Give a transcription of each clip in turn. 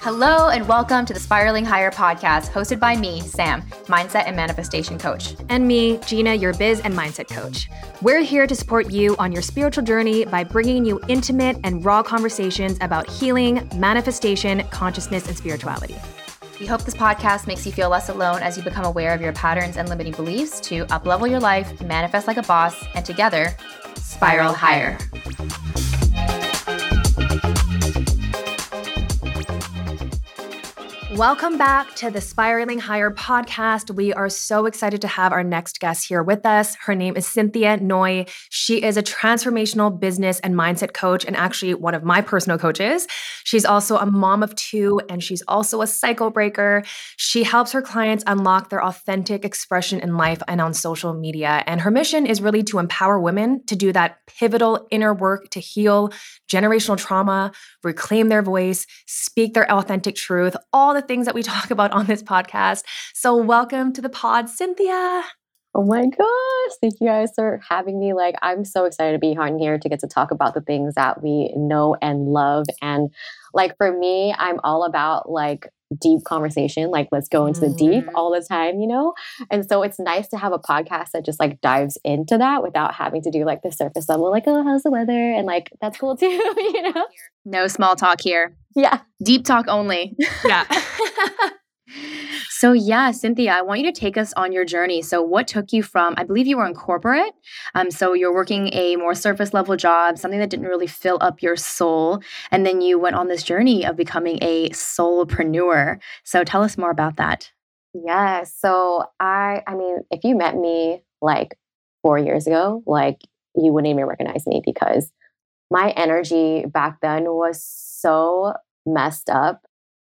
Hello, and welcome to the Spiraling Higher podcast, hosted by me, Sam, mindset and manifestation coach. And me, Gina, your biz and mindset coach. We're here to support you on your spiritual journey by bringing you intimate and raw conversations about healing, manifestation, consciousness, and spirituality. We hope this podcast makes you feel less alone as you become aware of your patterns and limiting beliefs to uplevel your life, manifest like a boss, and together, spiral higher. Welcome back to the Spiraling Higher podcast. We are so excited to have our next guest here with us. Her name is Cynthia Ngoy. She is a transformational business and mindset coach, and actually one of my personal coaches. She's also a mom of two, and she's also a cycle breaker. She helps her clients unlock their authentic expression in life and on social media. And her mission is really to empower women to do that pivotal inner work to heal generational trauma, reclaim their voice, speak their authentic truth, all the things that we talk about on this podcast. So, welcome to the pod, Cynthia. Oh my gosh. Thank you guys for having me. Like, I'm so excited to be on here to get to talk about the things that we know and love. And, like, for me, I'm all about like deep conversation. Like, let's go into the deep Mm. all the time, you know? And so it's nice to have a podcast that just like dives into that without having to do like the surface level, like, oh, how's the weather? And like, that's cool too, you know? No small talk here, Yeah. deep talk only. Yeah. So, yeah, Cynthia, I want you to take us on your journey. So, what took you from, I believe you were in corporate. Um, so, you're working a more surface level job, something that didn't really fill up your soul. And then you went on this journey of becoming a soulpreneur. So, tell us more about that. Yeah. So I I mean, if you met me like four years ago, like you wouldn't even recognize me because my energy back then was so messed up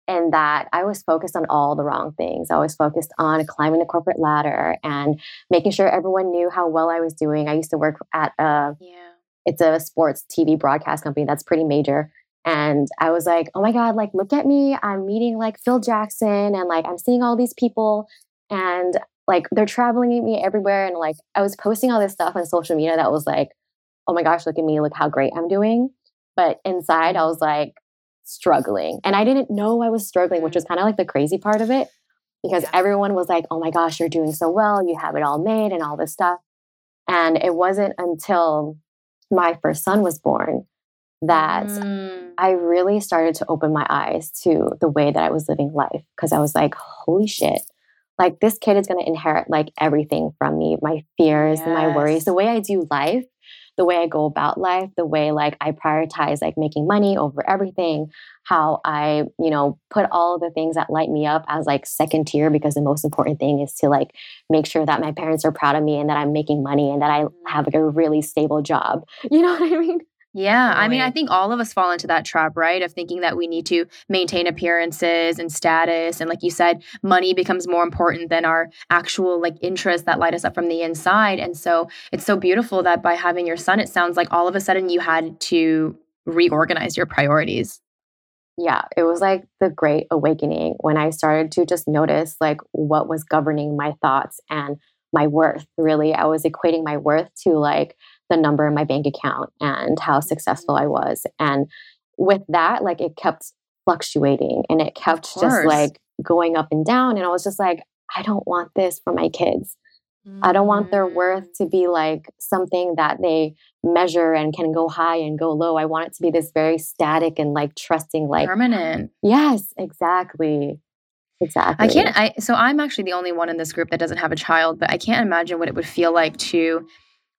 and that I was focused on all the wrong things. I was focused on climbing the corporate ladder and making sure everyone knew how well I was doing. I used to work at a Yeah. it's a sports TV broadcast company that's pretty major. And I was like, oh my God, like, look at me. I'm meeting like Phil Jackson and like I'm seeing all these people and like they're traveling me everywhere. And like I was posting all this stuff on social media that was like, oh my gosh, look at me, look how great I'm doing. But inside, I was like struggling. And I didn't know I was struggling, which was kind of like the crazy part of it because Yeah. everyone was like, oh my gosh, you're doing so well. You have it all made and all this stuff. And it wasn't until my first son was born that Mm. I really started to open my eyes to the way that I was living life because I was like, holy shit. Like this kid is going to inherit like everything from me, my fears, my worries, the way I do life, the way I go about life, the way like I prioritize like making money over everything, how I, you know, put all the things that light me up as like second tier because the most important thing is to like make sure that my parents are proud of me and that I'm making money and that I mm-hmm. have like a really stable job. You know what I mean? Yeah, I mean, I think all of us fall into that trap, right? Of thinking that we need to maintain appearances and status. And like you said, money becomes more important than our actual like interests that light us up from the inside. And so it's so beautiful that by having your son, it sounds like all of a sudden you had to reorganize your priorities. yeah, it was like the great awakening when I started to just notice like what was governing my thoughts and my worth. Really, I was equating my worth to like the number in my bank account and how successful mm-hmm. I was. And with that, like it kept fluctuating and it kept just like going up and down. And I was just like, I don't want this for my kids. I don't want their worth mm-hmm. to be like something that they measure and can go high and go low. I want it to be this very static and like trusting, like, permanent. yes, exactly. Exactly. I can't. I so I'm actually the only one in this group that doesn't have a child, but I can't imagine what it would feel like to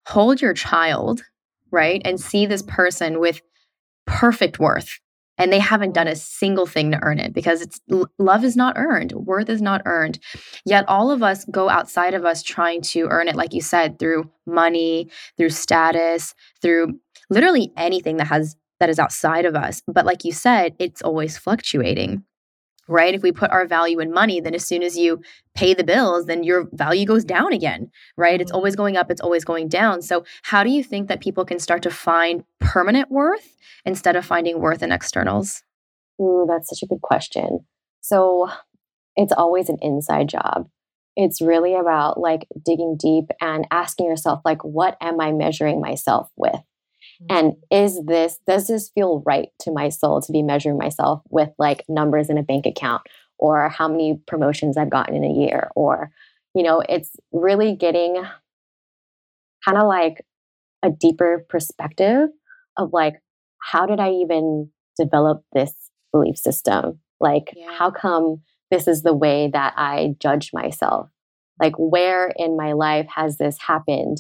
hold your child, right, and see this person with perfect worth, and they haven't done a single thing to earn it because it's love is not earned, worth is not earned. Yet all of us go outside of us trying to earn it, like you said, through money, through status, through literally anything that has that is outside of us. But like you said, it's always fluctuating right? If we put our value in money, then as soon as you pay the bills, then your value goes down again, right? It's mm-hmm. always going up, it's always going down. So, how do you think that people can start to find permanent worth instead of finding worth in externals? Ooh, that's such a good question. So it's always an inside job. It's really about like digging deep and asking yourself, like, what am I measuring myself with? Mm-hmm. And is this, does this feel right to my soul to be measuring myself with like numbers in a bank account or how many promotions I've gotten in a year? Or, you know, it's really getting kind of like a deeper perspective of like, how did I even develop this belief system? Like, yeah. how come this is the way that I judge myself? Like, where in my life has this happened?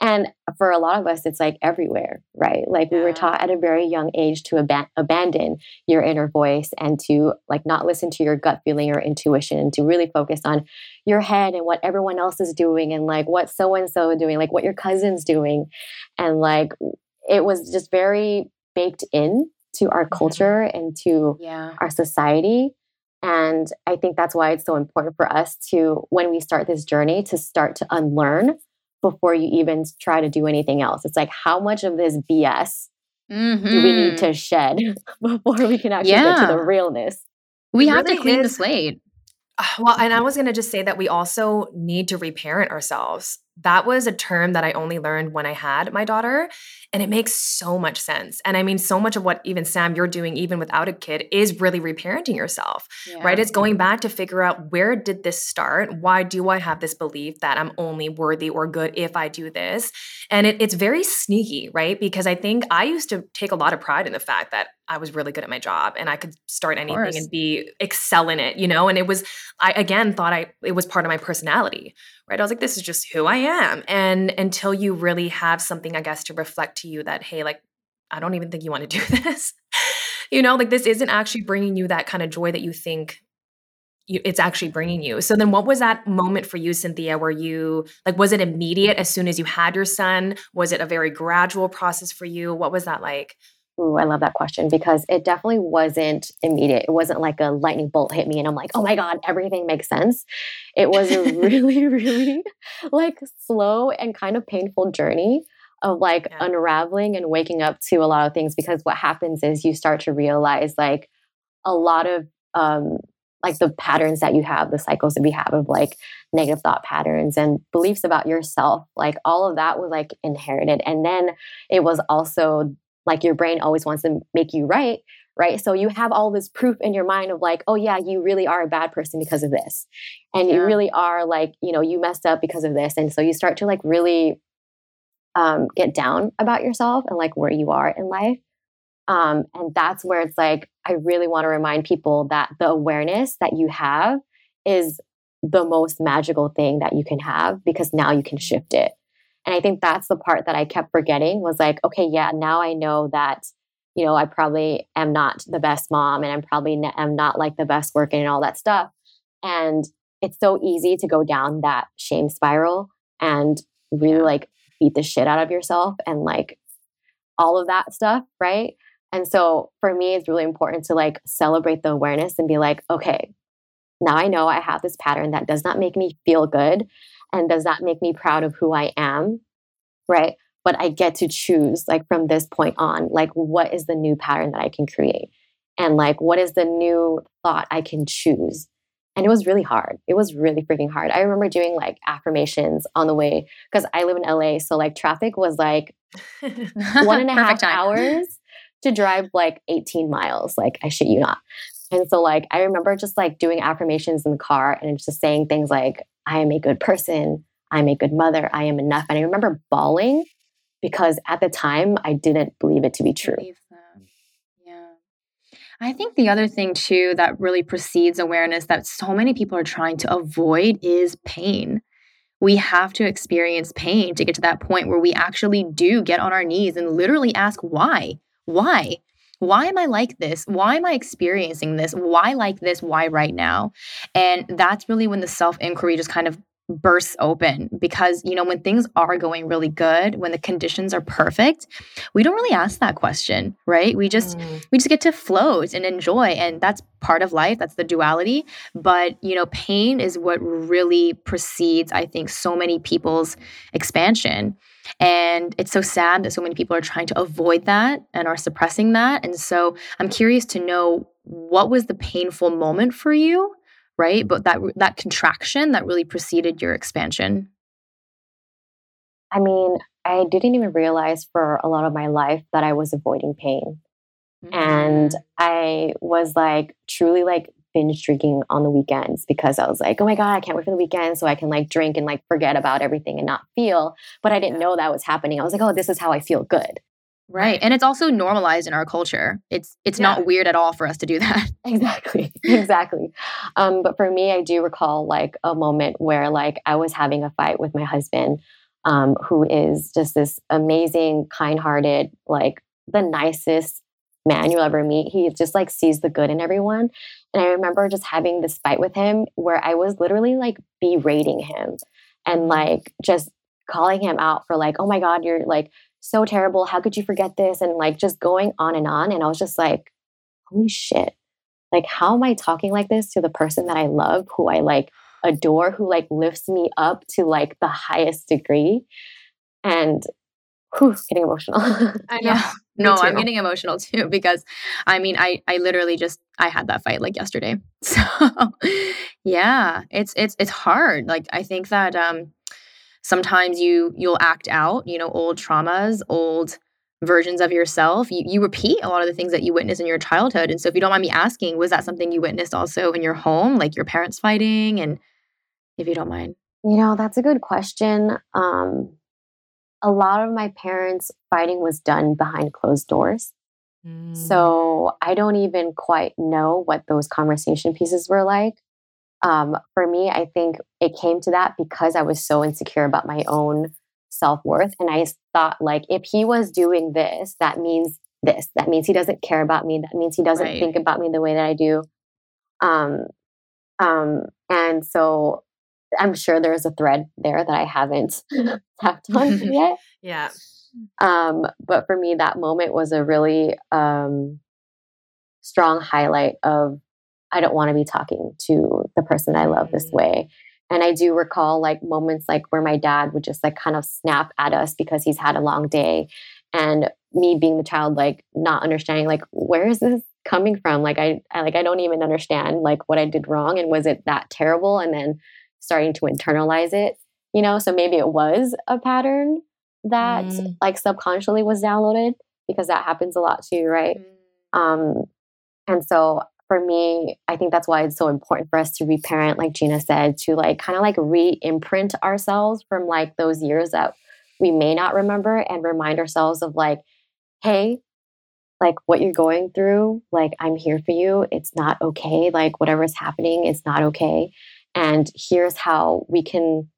And for a lot of us, it's like everywhere, right? Like we were taught at a very young age to ab- abandon your inner voice and to like not listen to your gut feeling or intuition and to really focus on your head and what everyone else is doing and like what so and so is doing, like what your cousin's doing. And like it was just very baked in to our mm-hmm. culture and to yeah. our society. And I think that's why it's so important for us to, when we start this journey, to start to unlearn before you even try to do anything else. It's like, how much of this BS mm-hmm. do we need mm-hmm. to shed before we can actually yeah. get to the realness? We it have really to clean is. the slate. Well, and I was going to just say that we also need to reparent ourselves that was a term that I only learned when I had my daughter. And it makes so much sense. And I mean, so much of what even Sam, you're doing, even without a kid, is really reparenting yourself, yeah. right? It's going back to figure out where did this start? Why do I have this belief that I'm only worthy or good if I do this? And it, it's very sneaky, right? Because I think I used to take a lot of pride in the fact that I was really good at my job and I could start anything and be excel in it, you know? And it was, I again thought I, it was part of my personality, right? I was like, this is just who I am. And until you really have something, I guess, to reflect to you that, hey, like, I don't even think you want to do this. you know, like this isn't actually bringing you that kind of joy that you think you, it's actually bringing you. So then what was that moment for you, Cynthia, where you like, was it immediate as soon as you had your son? Was it a very gradual process for you? What was that like? Ooh, I love that question because it definitely wasn't immediate. It wasn't like a lightning bolt hit me and I'm like, oh my God, everything makes sense. It was a really, really like slow and kind of painful journey of like yeah. unraveling and waking up to a lot of things because what happens is you start to realize like a lot of um like the patterns that you have, the cycles that we have of like negative thought patterns and beliefs about yourself, like all of that was like inherited. And then it was also like your brain always wants to make you right right? So you have all this proof in your mind of like oh yeah you really are a bad person because of this. And yeah. you really are like you know you messed up because of this. And so you start to like really um, get down about yourself and like where you are in life. Um, and that's where it's like i really want to remind people that the awareness that you have is the most magical thing that you can have because now you can shift it and I think that's the part that I kept forgetting was like, okay, yeah, now I know that, you know, I probably am not the best mom and I'm probably ne- am not like the best working and all that stuff. And it's so easy to go down that shame spiral and really like beat the shit out of yourself and like all of that stuff, right? And so for me, it's really important to like celebrate the awareness and be like, okay, now I know I have this pattern that does not make me feel good and does that make me proud of who I am? Right. But I get to choose, like, from this point on, like, what is the new pattern that I can create? And, like, what is the new thought I can choose? And it was really hard. It was really freaking hard. I remember doing like affirmations on the way because I live in LA. So, like, traffic was like one and a half time. hours to drive like 18 miles. Like, I shit you not. And so, like, I remember just like doing affirmations in the car and just saying things like, I am a good person. I'm a good mother. I am enough. And I remember bawling because at the time I didn't believe it to be true. Yeah. I think the other thing too that really precedes awareness that so many people are trying to avoid is pain. We have to experience pain to get to that point where we actually do get on our knees and literally ask why? Why? Why am I like this? Why am I experiencing this? Why like this? Why right now? And that's really when the self inquiry just kind of bursts open because you know when things are going really good when the conditions are perfect we don't really ask that question right we just mm. we just get to float and enjoy and that's part of life that's the duality but you know pain is what really precedes i think so many people's expansion and it's so sad that so many people are trying to avoid that and are suppressing that. And so I'm curious to know what was the painful moment for you, right? But that that contraction that really preceded your expansion. I mean, I didn't even realize for a lot of my life that I was avoiding pain. Mm-hmm. And mm. I was like truly like binge drinking on the weekends because I was like, oh my God, I can't wait for the weekend so I can like drink and like forget about everything and not feel. But I didn't know that was happening. I was like, oh, this is how I feel good. Right. And it's also normalized in our culture. It's it's yeah. not weird at all for us to do that. Exactly. exactly. Um, but for me, I do recall like a moment where like I was having a fight with my husband, um, who is just this amazing, kind-hearted, like the nicest man you'll ever meet. He just like sees the good in everyone. And I remember just having this fight with him where I was literally like berating him and mm. like just calling him out for like, oh my God, you're like so terrible. How could you forget this? And like just going on and on. And I was just like, holy shit. Like, how am I talking like this to the person that I love, who I like adore, who like lifts me up to like the highest degree? And whew, getting emotional. I know. Yeah. No, I'm getting emotional too because I mean I I literally just I had that fight like yesterday. So yeah, it's it's it's hard. Like I think that um sometimes you you'll act out you know old traumas old versions of yourself. You, you repeat a lot of the things that you witnessed in your childhood. And so if you don't mind me asking was that something you witnessed also in your home like your parents fighting? And if you don't mind. You know that's a good question. Um a lot of my parents fighting was done behind closed doors. Mm. so i don't even quite know what those conversation pieces were like um, for me, I think it came to that because I was so insecure about my own self worth. And I thought, like, if he was doing this, that means this. That means he doesn't care about me. That means he doesn't right. think about me the way that I do. Um, um, and so I'm sure there's a thread there that I haven't tapped on yet. yeah. Um, but for me, that moment was a really um, strong highlight of I don't want to be talking to the person I love this way. And I do recall like moments like where my dad would just like kind of snap at us because he's had a long day. And me being the child, like not understanding like where is this coming from? Like I, I like I don't even understand like what I did wrong and was it that terrible? And then starting to internalize it, you know. So maybe it was a pattern that mm. like subconsciously was downloaded because that happens a lot too, right? Mm. Um, and so for me, I think that's why it's so important for us to reparent, like Gina said, to like kind of like re imprint ourselves from like those years that we may not remember and remind ourselves of like, hey, like what you're going through, like I'm here for you. It's not okay. Like whatever's happening is not okay. And here's how we can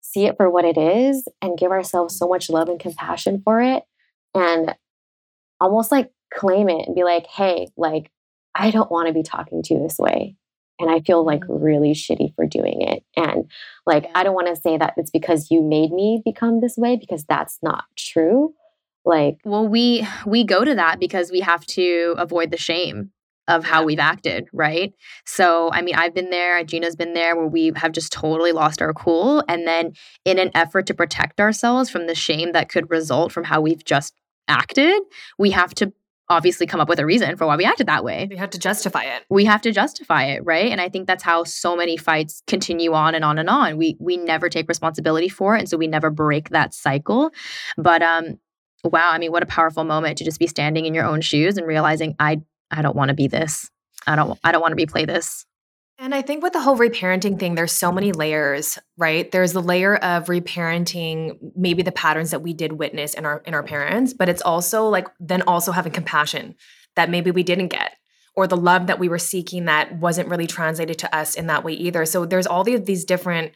see it for what it is and give ourselves so much love and compassion for it and almost like claim it and be like, hey, like I don't want to be talking to you this way. And I feel like mm. really shitty for doing it. And like, I don't want to say that it's because you made me become this way because that's not true. Like, well, we we go to that because we have to avoid the shame of how we've acted, right? So, I mean, I've been there, Gina's been there where we have just totally lost our cool. And then, in an effort to protect ourselves from the shame that could result from how we've just acted, we have to obviously come up with a reason for why we acted that way. We have to justify it. We have to justify it, right? And I think that's how so many fights continue on and on and on. We we never take responsibility for it, and so we never break that cycle. But um, wow, I mean, what a powerful moment to just be standing in your own shoes and realizing I I don't want to be this. I don't I don't want to replay this. And I think with the whole reparenting thing, there's so many layers, right? There's the layer of reparenting maybe the patterns that we did witness in our in our parents, but it's also like then also having compassion that maybe we didn't get or the love that we were seeking that wasn't really translated to us in that way either. So there's all these, these different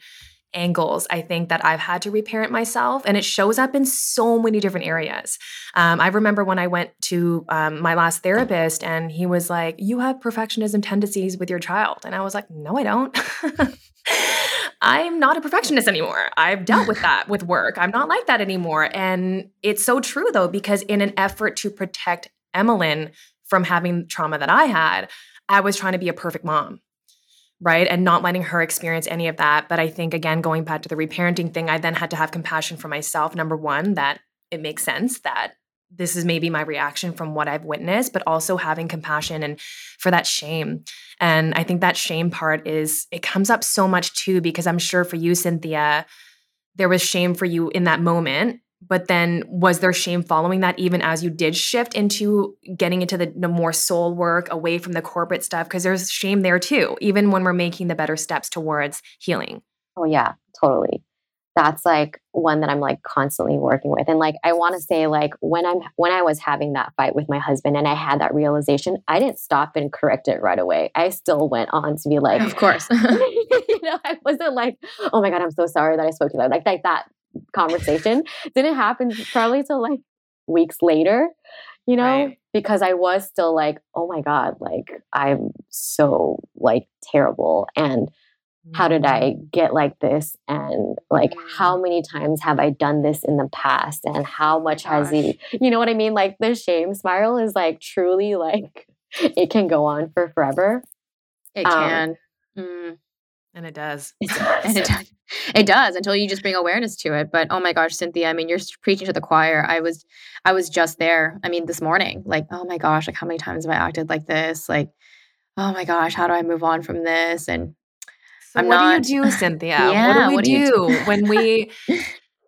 angles I think that I've had to reparent myself, and it shows up in so many different areas. Um, I remember when I went to um, my last therapist, and he was like, "You have perfectionism tendencies with your child," and I was like, "No, I don't." I'm not a perfectionist anymore. I've dealt with that with work. I'm not like that anymore. And it's so true though, because in an effort to protect Emmeline from having trauma that I had, I was trying to be a perfect mom right? And not letting her experience any of that. But I think, again, going back to the reparenting thing, I then had to have compassion for myself. Number one, that it makes sense that this is maybe my reaction from what I've witnessed, but also having compassion and for that shame. And I think that shame part is, it comes up so much too, because I'm sure for you, Cynthia, there was shame for you in that moment but then was there shame following that even as you did shift into getting into the, the more soul work away from the corporate stuff? Because there's shame there too even when we're making the better steps towards healing. Oh yeah totally. That's like one that i'm like constantly working with. And like i want to say like when i'm when i was having that fight with my husband and i had that realization i didn't stop and correct it right away. I still went on to be like of course. You know i wasn't like oh my god i'm so sorry that i spoke to that like like that conversation didn't happen probably till like weeks later, you know, right. because I was still like, oh my God, like I'm so like terrible. And how did I mm. get like this? And like, how mm. many times have I done this in the past? And how much has he, you know what I mean? Like, the shame spiral is like truly like, it can go on for forever. It um, can. Mm. And it does. and it does. It does until you just bring awareness to it. But oh my gosh, Cynthia, I mean, you're preaching to the choir. I was, I was just there. I mean, this morning, like, oh my gosh, like how many times have I acted like this? Like, oh my gosh, how do I move on from this? And so I'm what not, do you do, Cynthia? yeah, what do we what do, do when we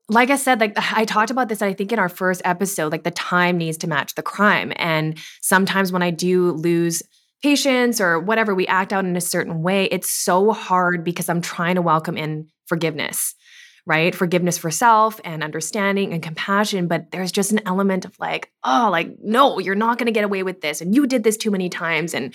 like I said, like I talked about this, I think in our first episode, like the time needs to match the crime. And sometimes when I do lose patience or whatever, we act out in a certain way, it's so hard because I'm trying to welcome in forgiveness, right? Forgiveness for self and understanding and compassion. But there's just an element of like, oh, like, no, you're not going to get away with this. And you did this too many times. And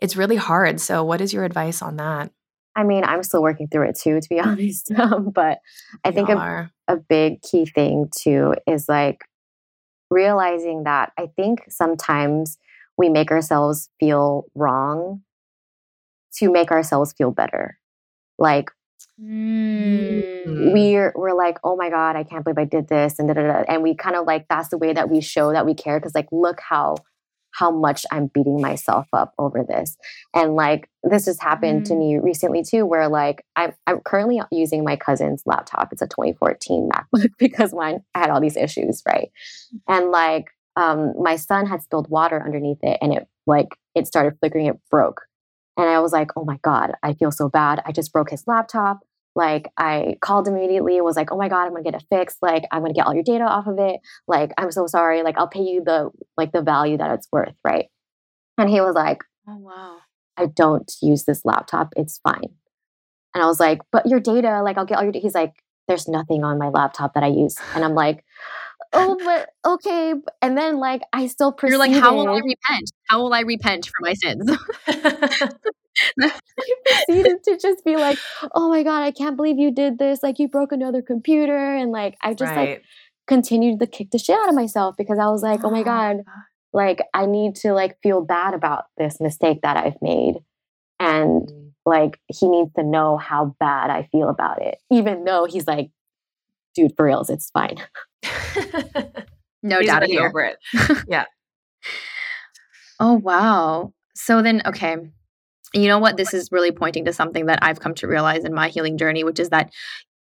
it's really hard. So, what is your advice on that? I mean, I'm still working through it too, to be honest. Um, but I think a, a big key thing too is like realizing that I think sometimes we make ourselves feel wrong to make ourselves feel better. Like mm. we're we're like, oh my god, I can't believe I did this, and da, da, da. and we kind of like that's the way that we show that we care because like look how how much I'm beating myself up over this. And like this has happened mm. to me recently too, where like I'm I'm currently using my cousin's laptop. It's a 2014 MacBook because mine had all these issues, right? And like um, my son had spilled water underneath it and it like it started flickering it broke. And i was like oh my god i feel so bad. I just broke his laptop. Like i called immediately was like oh my god i'm gonna get it fixed. Like i'm gonna get all your data off of it. Like i'm so sorry. Like i'll pay you the like the value that it's worth right? And he was like oh wow. I don't use this laptop. It's fine. And i was like but your data like i'll get all your he's like there's nothing on my laptop that i use. And i'm like oh, but okay. And then like I still proceeded. You're like, how will I repent? How will I repent for my sins? I proceeded to just be like, oh my God, I can't believe you did this. Like you broke another computer. And like I just right. like continued to kick the shit out of myself because I was like, oh my oh God, like I need to like feel bad about this mistake that I've made. And mm. like he needs to know how bad I feel about it, even though he's like, dude, for reals, it's fine. no He's doubt over it. yeah. oh wow. So then, okay. You know what? This is really pointing to something that I've come to realize in my healing journey, which is that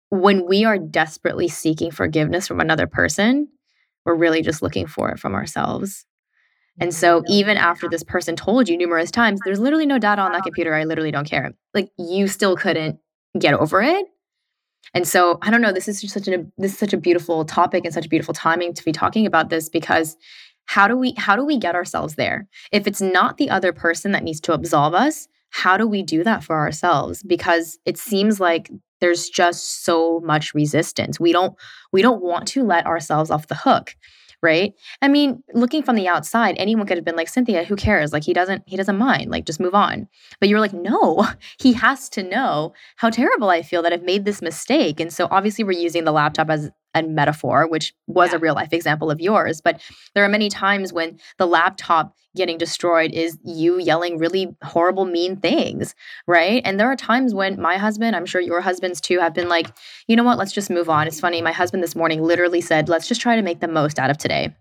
when we are desperately seeking forgiveness from another person, we're really just looking for it from ourselves. And so, even after this person told you numerous times, there's literally no data on that computer. I literally don't care. Like, you still couldn't get over it. And so I don't know, this is just such a this is such a beautiful topic and such beautiful timing to be talking about this because how do we how do we get ourselves there? If it's not the other person that needs to absolve us, how do we do that for ourselves? Because it seems like there's just so much resistance. We don't we don't want to let ourselves off the hook right? I mean, looking from the outside, anyone could have been like, Cynthia, who cares? Like he doesn't, he doesn't mind. Like just move on. But you're like, no, he has to know how terrible I feel that I've made this mistake. And so obviously we're using the laptop as a metaphor, which was yeah. a real life example of yours. But there are many times when the laptop getting destroyed is you yelling really horrible, mean things, right? And there are times when my husband, I'm sure your husbands too, have been like, you know what, let's just move on. It's funny. My husband this morning literally said, let's just try to make the most out of today.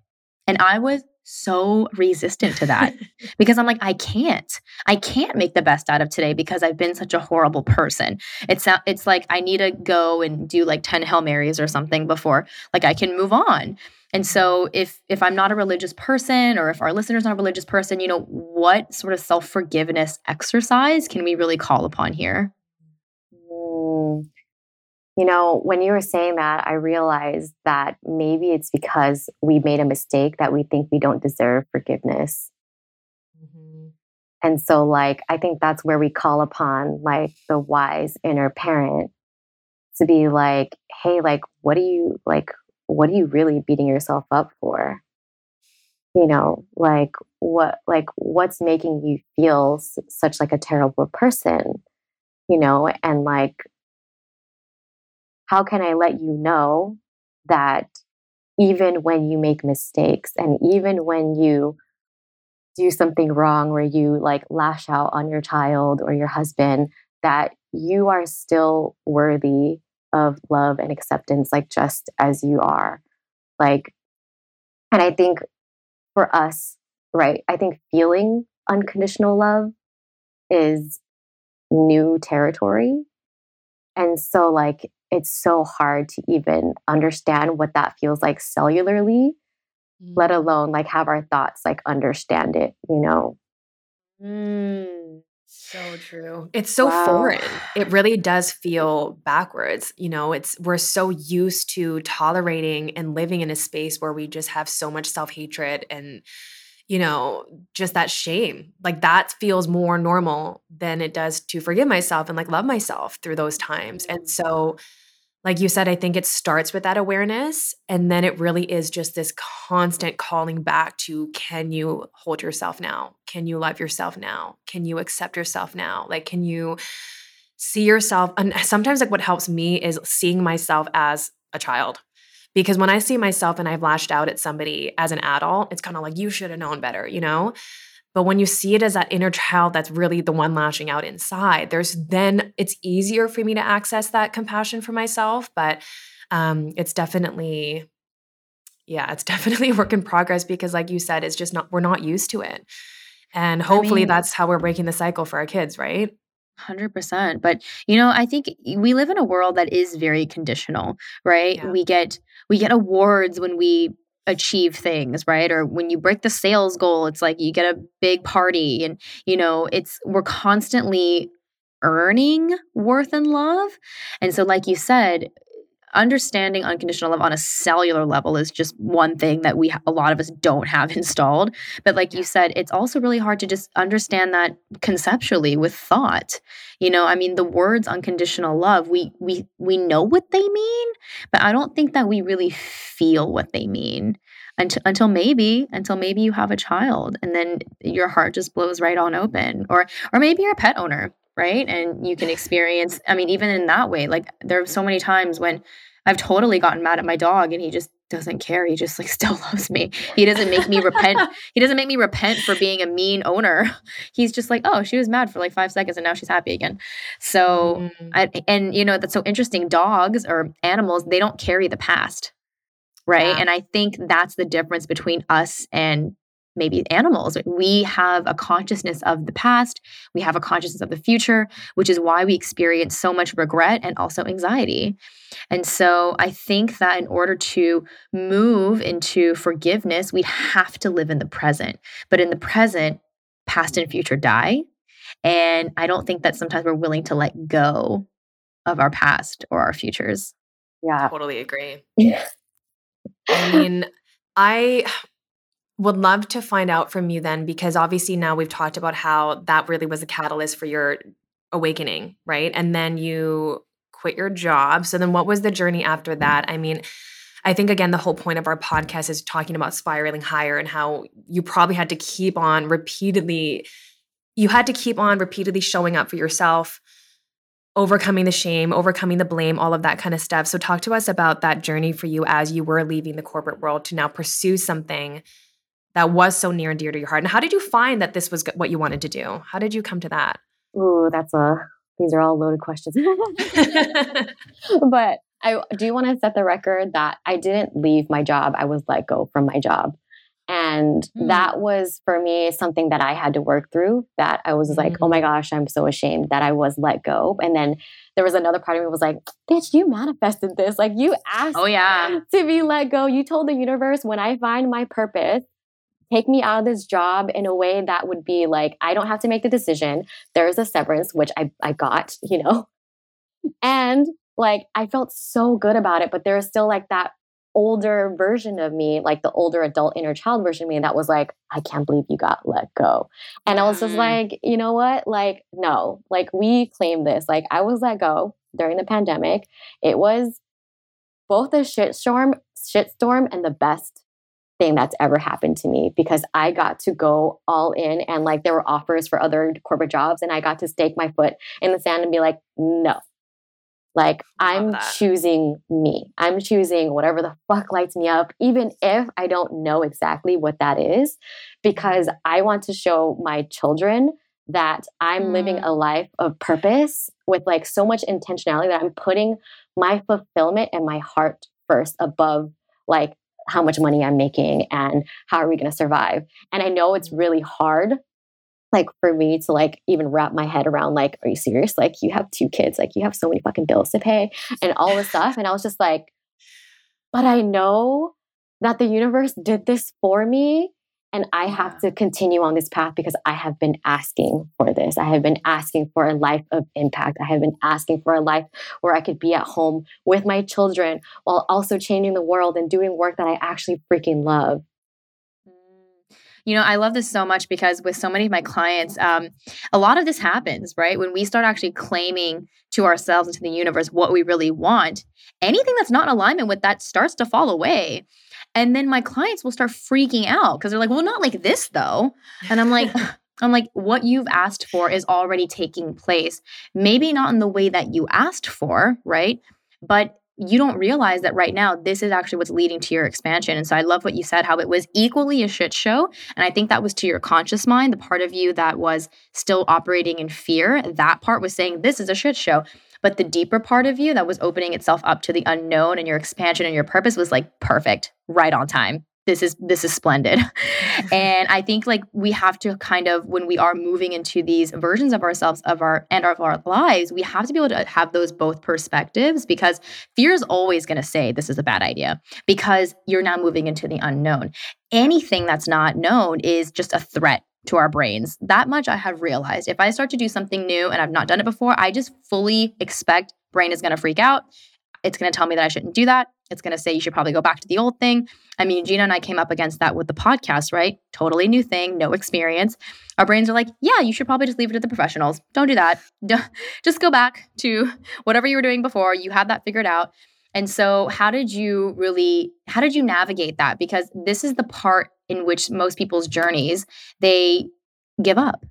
And I was so resistant to that because I'm like, I can't. I can't make the best out of today because I've been such a horrible person. It's it's like I need to go and do like 10 Hail Marys or something before like I can move on. And so if if I'm not a religious person or if our listeners not a religious person, you know, what sort of self-forgiveness exercise can we really call upon here? You know, when you were saying that, I realized that maybe it's because we made a mistake that we think we don't deserve forgiveness. Mm-hmm. And so, like, I think that's where we call upon like the wise inner parent to be like, hey, like, what are you like, what are you really beating yourself up for? You know, like, what, like, what's making you feel s- such like a terrible person? You know, and like, how can I let you know that even when you make mistakes and even when you do something wrong where you like lash out on your child or your husband, that you are still worthy of love and acceptance, like just as you are. Like, and I think for us, right, I think feeling unconditional love is new territory. And so, like, it's so hard to even understand what that feels like cellularly, mm. let alone like have our thoughts like understand it, you know? Mm, so true. It's so wow. foreign. It really does feel backwards. You know, it's we're so used to tolerating and living in a space where we just have so much self-hatred and you know, just that shame. Like that feels more normal than it does to forgive myself and like love myself through those times. And so like you said, I think it starts with that awareness. And then it really is just this constant calling back to can you hold yourself now? Can you love yourself now? Can you accept yourself now? Like, can you see yourself? And sometimes, like, what helps me is seeing myself as a child. Because when I see myself and I've lashed out at somebody as an adult, it's kind of like, you should have known better, you know? But when you see it as that inner child that's really the one lashing out inside, there's then it's easier for me to access that compassion for myself. But um, it's definitely, yeah, it's definitely a work in progress because, like you said, it's just not, we're not used to it. And hopefully I mean, that's how we're breaking the cycle for our kids, right? 100% but you know i think we live in a world that is very conditional right yeah. we get we get awards when we achieve things, right? Or when you break the sales goal, it's like you get a big party and you know, it's we're constantly earning worth and love. And so like you said, understanding unconditional love on a cellular level is just one thing that we a lot of us don't have installed. But like you said it's also really hard to just understand that conceptually with thought. You know i mean the words unconditional love we we we know what they mean but i don't think that we really feel what they mean until, until maybe until maybe you have a child and then your heart just blows right on open or or maybe you're a pet owner right? And you can experience i mean even in that way like there are so many times when i've totally gotten mad at my dog and he just doesn't care. He just like still loves me. He doesn't make me repent. He doesn't make me repent for being a mean owner. He's just like oh she was mad for like five seconds and now she's happy again. So mm-hmm. I, and you know that's so interesting. Dogs or animals they don't carry the past right? Yeah. and i think that's the difference between us and maybe animals. We have a consciousness of the past, we have a consciousness of the future, which is why we experience so much regret and also anxiety. And so I think that in order to move into forgiveness, we have to live in the present. But in the present, past and future die. And I don't think that sometimes we're willing to let go of our past or our futures. Yeah. Totally agree. I mean, I would love to find out from you then, because obviously now we've talked about how that really was a catalyst for your awakening, right? And then you quit your job. So then what was the journey after that? I mean, I think again, the whole point of our podcast is talking about spiraling higher and how you probably had to keep on repeatedly, you had to keep on repeatedly showing up for yourself, overcoming the shame, overcoming the blame, all of that kind of stuff. So, talk to us about that journey for you as you were leaving the corporate world to now pursue something that was so near and dear to your heart? And how did you find that this was what you wanted to do? How did you come to that? Ooh, that's a, these are all loaded questions. but I do want to set the record that I didn't leave my job. I was let go from my job. And mm. that was for me something that I had to work through. That I was mm. like, oh my mm. gosh, I'm so ashamed that I was let go. And then there was another part of me was like, bitch, you manifested this. Like you asked oh, yeah. to be let go. You told the universe when I find my purpose, take me out of this job in a way that would be like, I don't have to make the decision. There's a severance, which I, I got, you know, and like I felt so good about it, but there was still like that older version of me, like the older adult inner child version of me, that was like, I can't believe you got let go. And I was just mm. like, you know what? Like, no, like we claim this. Like I was let go during the pandemic. It was both a shitstorm, shitstorm and the best thing that's ever happened to me because I got to go all in and like there were offers for other corporate jobs and I got to stake my foot in the sand and be like, no, like I'm that. choosing me. I'm choosing whatever the fuck lights me up, even if I don't know exactly what that is, because I want to show my children that I'm mm. living a life of purpose with like so much intentionality that I'm putting my fulfillment and my heart first above like how much money I'm making and how are we going to survive. And I know it's really hard like for me to like even wrap my head around like are you serious like you have two kids like you have so many fucking bills to pay and all this stuff and i was just like but i know that the universe did this for me and i have to continue on this path because i have been asking for this. I have been asking for a life of impact. I have been asking for a life where i could be at home with my children while also changing the world and doing work that i actually freaking love. You know, I love this so much because with so many of my clients, um, a lot of this happens, right? When we start actually claiming to ourselves and to the universe what we really want, anything that's not in alignment with that starts to fall away. And then my clients will start freaking out because they're like, well, not like this though. And I'm like, I'm like, what you've asked for is already taking place. Maybe not in the way that you asked for, right? But you don't realize that right now this is actually what's leading to your expansion. And so I love what you said, how it was equally a shit show. And I think that was to your conscious mind, the part of you that was still operating in fear. That part was saying, this is a shit show. But the deeper part of you that was opening itself up to the unknown and your expansion and your purpose was like perfect, right on time. This is this is splendid. And i think like we have to kind of when we are moving into these versions of ourselves of our and of our lives we have to be able to have those both perspectives because fear is always going to say this is a bad idea because you're now moving into the unknown. Anything that's not known is just a threat to our brains that much i have realized if i start to do something new and i've not done it before i just fully expect brain is going to freak out it's going to tell me that i shouldn't do that it's going to say you should probably go back to the old thing. I mean, Gina and I came up against that with the podcast, right? Totally new thing, no experience. Our brains are like, yeah, you should probably just leave it to the professionals. Don't do that. Don't, Just go back to whatever you were doing before. You had that figured out. And so, how did you really how did you navigate that? Because this is the part in which most people's journeys they give up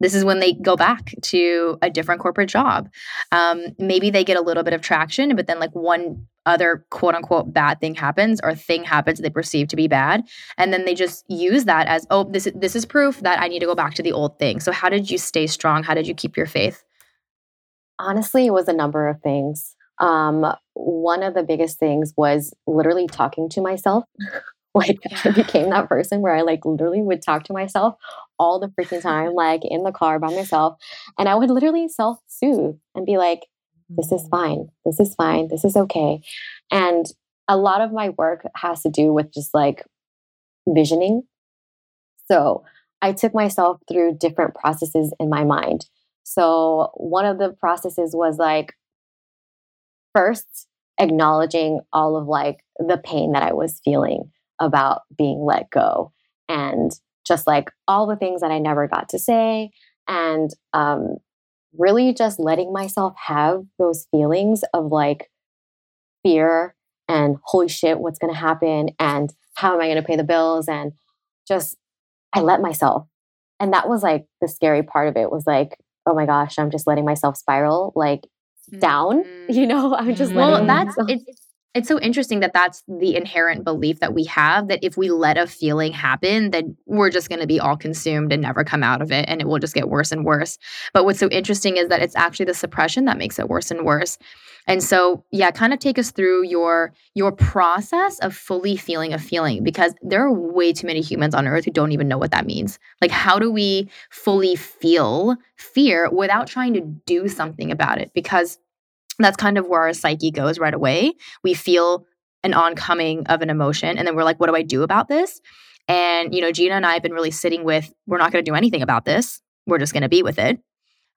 this is when they go back to a different corporate job. Um, maybe they get a little bit of traction, but then like one other quote unquote bad thing happens or thing happens they perceive to be bad, and then they just use that as oh this is this is proof that I need to go back to the old thing. So how did you stay strong? How did you keep your faith? Honestly, it was a number of things. Um, one of the biggest things was literally talking to myself. Like I became that person where I like literally would talk to myself all the freaking time, like in the car by myself. And I would literally self soothe and be like, this is mm. fine. This is fine. This is okay. And a lot of my work has to do with just like visioning. So I took myself through different processes in my mind. So one of the processes was like, first, acknowledging all of like the pain that I was feeling about being let go and just like all the things that I never got to say and um, really just letting myself have those feelings of like fear and holy shit, what's going to happen and how am I going to pay the bills and just I let myself. And that was like the scary part of it was like, oh my gosh, I'm just letting myself spiral like down. Mm-hmm. You know, I'm just well, that's it's it's so interesting that that's the inherent belief that we have that if we let a feeling happen, then we're just going to be all consumed and never come out of it and it will just get worse and worse. But what's so interesting is that it's actually the suppression that makes it worse and worse. And so, yeah, kind of take us through your your process of fully feeling a feeling because there are way too many humans on earth who don't even know what that means. Like how do we fully feel fear without trying to do something about it? Because that's kind of where our psyche goes right away. We feel an oncoming of an emotion, and then we're like, what do I do about this? And, you know, Gina and I have been really sitting with, we're not going to do anything about this. We're just going to be with it.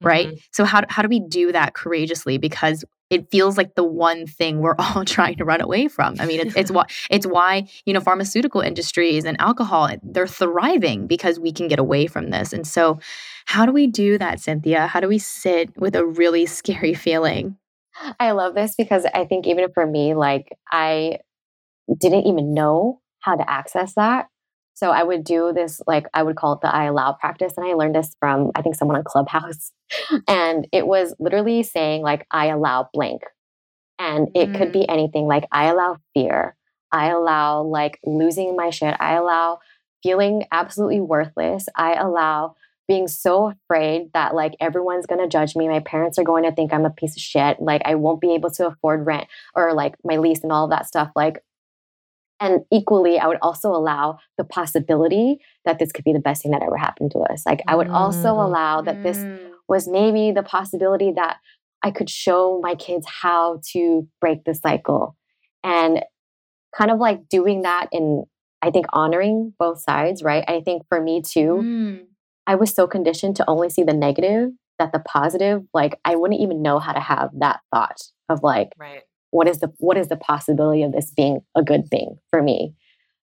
Right. Mm-hmm. So, how, how do we do that courageously? Because it feels like the one thing we're all trying to run away from. I mean, it's it's why it's why you know pharmaceutical industries and alcohol they're thriving because we can get away from this. And so, how do we do that, Cynthia? How do we sit with a really scary feeling? I love this because I think even for me, like I didn't even know how to access that. So I would do this, like I would call it the I allow practice. And I learned this from, I think, someone on Clubhouse. and it was literally saying, like, I allow blank. And it mm. could be anything like, I allow fear. I allow like losing my shit. I allow feeling absolutely worthless. I allow being so afraid that like everyone's going to judge me. My parents are going to think I'm a piece of shit. Like I won't be able to afford rent or like my lease and all of that stuff. Like and equally, I would also allow the possibility that this could be the best thing that ever happened to us. Like, I would also mm-hmm. allow that this mm. was maybe the possibility that I could show my kids how to break the cycle. And kind of like doing that in, I think, honoring both sides, right? I think for me too, mm. I was so conditioned to only see the negative that the positive, like, I wouldn't even know how to have that thought of like, right. what is the what is the possibility of this being a good thing for me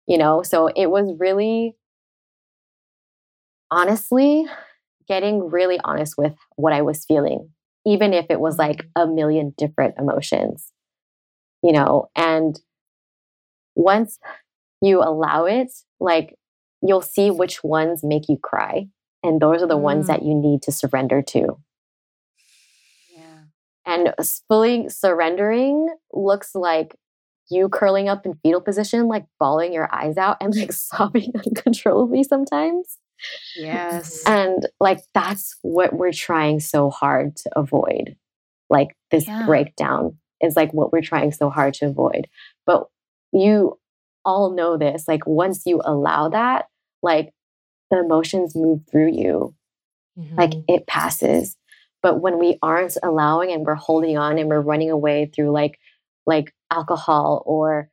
you know? So it was really honestly getting really honest with what i was feeling even if it was like mm-hmm. a million different emotions you know? And once you allow it like you'll see which ones make you cry and those are the mm. ones that you need to surrender to Yeah. and fully surrendering looks like you curling up in fetal position, like bawling your eyes out and like sobbing uncontrollably sometimes. Yes. And like that's what we're trying so hard to avoid. Like this yeah. breakdown is like what we're trying so hard to avoid. But you all know this. Like once you allow that, like the emotions move through you. Mm-hmm. Like it passes. But when we aren't allowing and we're holding on and we're running away through like like alcohol or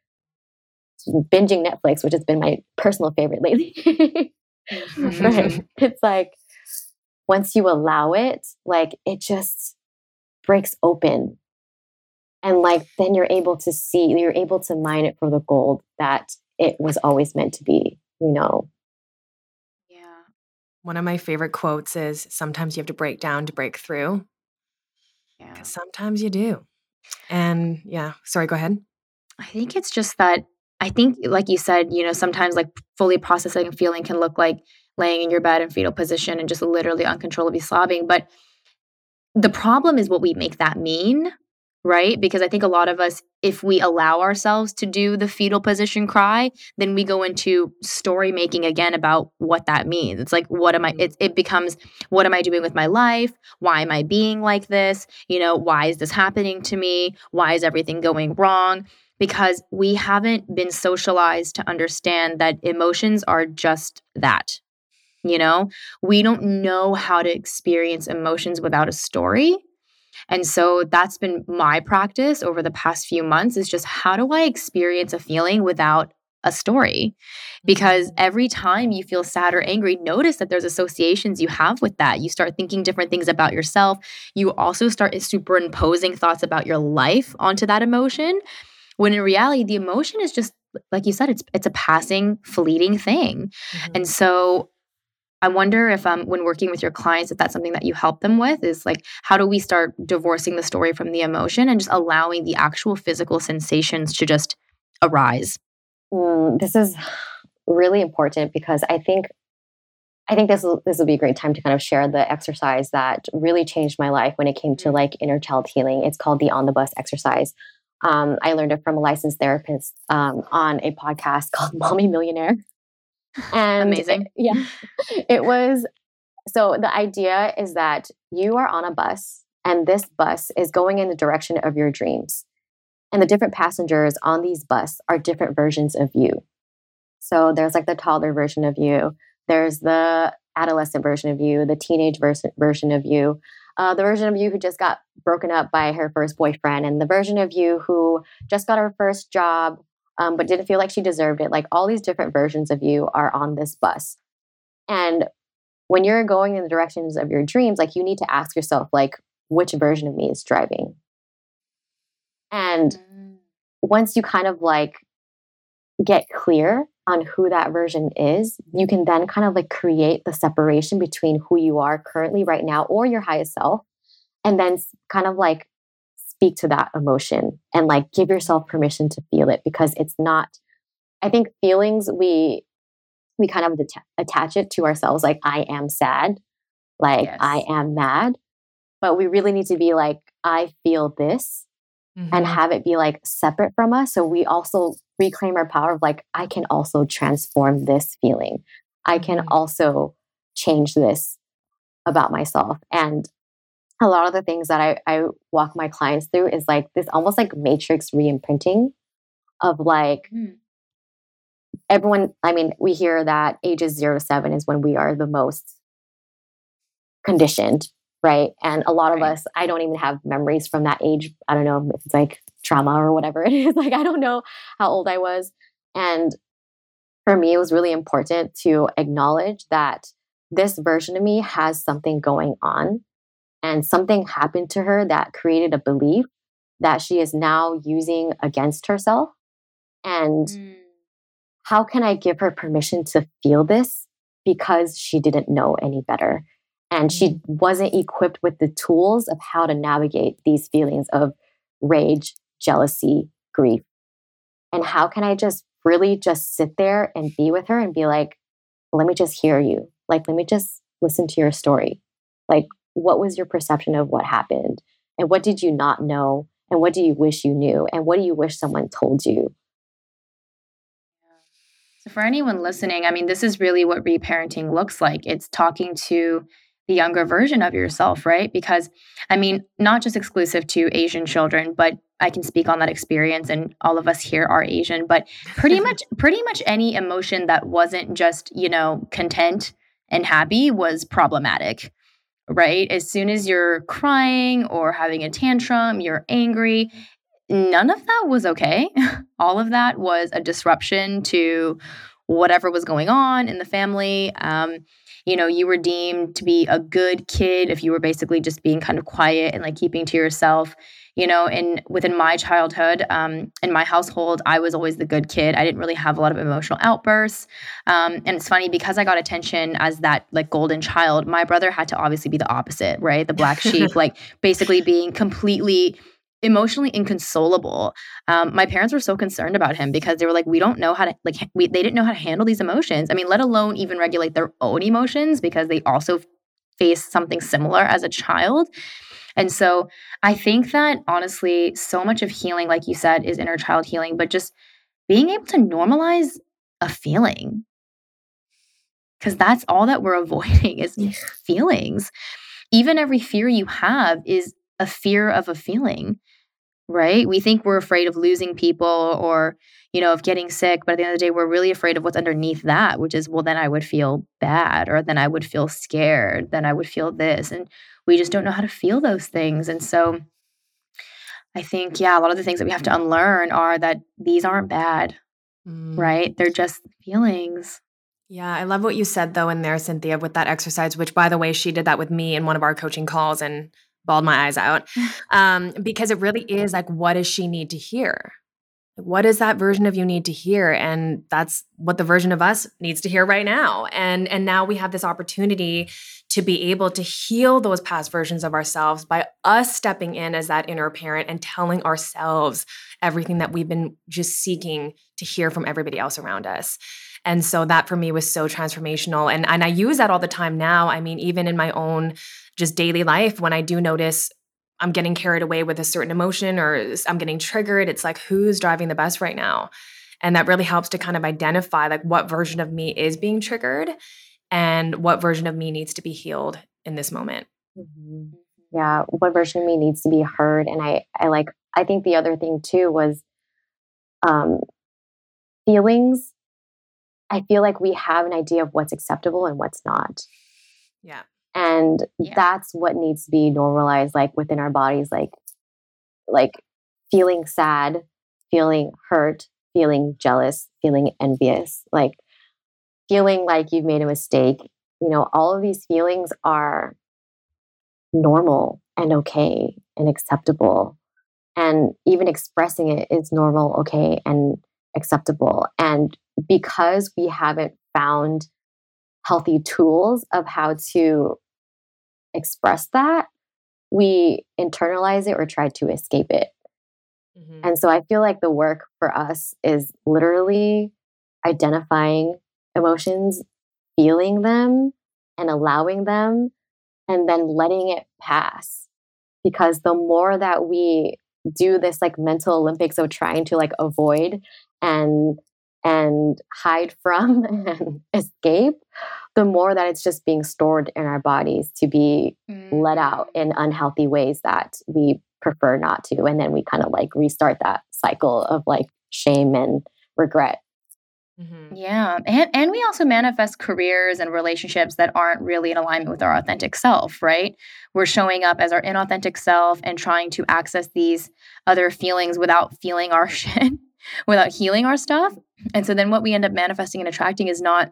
binging Netflix, which has been my personal favorite lately. mm-hmm. It's like once you allow it, like it just breaks open. And like then you're able to see, you're able to mine it for the gold that it was always meant to be, you know. One of my favorite quotes is sometimes you have to break down to break through. Yeah. Sometimes you do. And yeah, sorry, go ahead. I think it's just that I think, like you said, you know, sometimes like fully processing a feeling can look like laying in your bed in fetal position and just literally uncontrollably sobbing. But the problem is what we make that mean right? Because I think a lot of us, if we allow ourselves to do the fetal position cry, then we go into story making again about what that means. It's like, what am I? Mm-hmm. It, it becomes, what am I doing with my life? Why am I being like this? You know, why is this happening to me? Why is everything going wrong? Because we haven't been socialized to understand that emotions are just that. You know, we don't know how to experience emotions without a story and so that's been my practice over the past few months is just how do I experience a feeling without a story? Because every time you feel sad or angry notice that there's associations you have with that. You start thinking different things about yourself. You also start superimposing thoughts about your life onto that emotion when in reality the emotion is just like you said it's it's a passing fleeting thing. Mm-hmm. and so I wonder if um, when working with your clients, if that's something that you help them with, is like how do we start divorcing the story from the emotion and just allowing the actual physical sensations to just arise? Mm, this is really important because I think I think this will, this will be a great time to kind of share the exercise that really changed my life when it came to mm-hmm. like inner child healing. It's called the on the bus exercise. Um, I learned it from a licensed therapist um, on a podcast called Mommy Millionaire. And amazing. It, yeah. It was so the idea is that you are on a bus and this bus is going in the direction of your dreams. And the different passengers on these bus are different versions of you. So there's like the toddler version of you, there's the adolescent version of you, the teenage vers- version of you, uh, the version of you who just got broken up by her first boyfriend, and the version of you who just got her first job um, but didn't feel like she deserved it. Like all these different versions of you are on this bus. And when you're going in the directions of your dreams, like you need to ask yourself, like, which version of me is driving? And mm. once you kind of like get clear on who that version is, you can then kind of like create the separation between who you are currently right now or your highest self, and then kind of like speak to that emotion and like give yourself permission to feel it because it's not, I think feelings, we, we kind of det- attach it to ourselves like, I am sad, like, yes. I am mad. But we really need to be like, I feel this mm-hmm. and have it be like separate from us. So we also reclaim our power of like, I can also transform this feeling. I can mm-hmm. also change this about myself. And a lot of the things that I, I walk my clients through is like this almost like matrix reimprinting of like mm. everyone, I mean, we hear that ages zero to seven is when we are the most conditioned right? And a lot right. of us, I don't even have memories from that age. I don't know if it's like trauma or whatever it is. Like, I don't know how old I was. And for me, it was really important to acknowledge that this version of me has something going on and something happened to her that created a belief that she is now using against herself. And mm. how can I give her permission to feel this because she didn't know any better? and she mm-hmm. wasn't equipped with the tools of how to navigate these feelings of rage, jealousy, grief. And how can I just really just sit there and be with her and be like, let me just hear you. Like, let me just listen to your story. Like, what was your perception of what happened? And what did you not know? And what do you wish you knew? And what do you wish someone told you? So, for anyone listening, I mean, this is really what reparenting looks like. It's talking to the younger version of yourself, right? Because I mean, not just exclusive to Asian children, but I can speak on that experience and all of us here are Asian, but pretty much pretty much any emotion that wasn't just, you know, content and happy was problematic. Right? As soon as you're crying or having a tantrum, you're angry, none of that was okay. all of that was a disruption to whatever was going on in the family. Um, you know, you were deemed to be a good kid if you were basically just being kind of quiet and like keeping to yourself. You know, in within my childhood, um, in my household, I was always the good kid. I didn't really have a lot of emotional outbursts. Um, and it's funny because I got attention as that like golden child, my brother had to obviously be the opposite, right? The black sheep, like basically being completely emotionally inconsolable. Um, my parents were so concerned about him because they were like, we don't know how to like we, they didn't know how to handle these emotions. I mean, let alone even regulate their own emotions because they also faced something similar as a child. And so I think that honestly, so much of healing, like you said, is inner child healing, but just being able to normalize a feeling. Because that's all that we're avoiding is feelings. Even every fear you have is a fear of a feeling right? We think we're afraid of losing people or, you know, of getting sick, but at the end of the day, we're really afraid of what's underneath that, which is, well, then I would feel bad, or then I would feel scared, then I would feel this. And we just don't know how to feel those things. And so I think, yeah, a lot of the things that we have to unlearn are that these aren't bad, mm. right? They're just feelings. Yeah, I love what you said though in there, Cynthia, with that exercise, which by the way, she did that with me in one of our coaching calls. And bawled my eyes out um, because it really is like, what does she need to hear? What does that version of you need to hear? And that's what the version of us needs to hear right now. And and now we have this opportunity to be able to heal those past versions of ourselves by us stepping in as that inner parent and telling ourselves everything that we've been just seeking to hear from everybody else around us. And so that for me was so transformational. And, and I use that all the time now. I mean, even in my own just daily life, when I do notice I'm getting carried away with a certain emotion or I'm getting triggered, it's like, who's driving the bus right now? And that really helps to kind of identify like what version of me is being triggered and what version of me needs to be healed in this moment. Mm-hmm. Yeah, what version of me needs to be heard. And I, I like, I think the other thing too was um, feelings I feel like we have an idea of what's acceptable and what's not. Yeah. And yeah. that's what needs to be normalized like within our bodies like like feeling sad, feeling hurt, feeling jealous, feeling envious, like feeling like you've made a mistake. You know, all of these feelings are normal and okay and acceptable. and even expressing it is normal, okay, and acceptable. And because we haven't found healthy tools of how to express that, we internalize it or try to escape it. Mm-hmm. And so I feel like the work for us is literally identifying emotions, feeling them, and allowing them, and then letting it pass. Because the more that we do this like mental Olympics of trying to like avoid and and hide from and escape, the more that it's just being stored in our bodies to be mm. let out mm. in unhealthy ways that we prefer not to. And then we kind of like restart that cycle of like shame and regret. Mm-hmm. Yeah. And, and we also manifest careers and relationships that aren't really in alignment with our authentic self, right? We're showing up as our inauthentic self and trying to access these other feelings without feeling our shit, without healing our stuff. And so then what we end up manifesting and attracting is not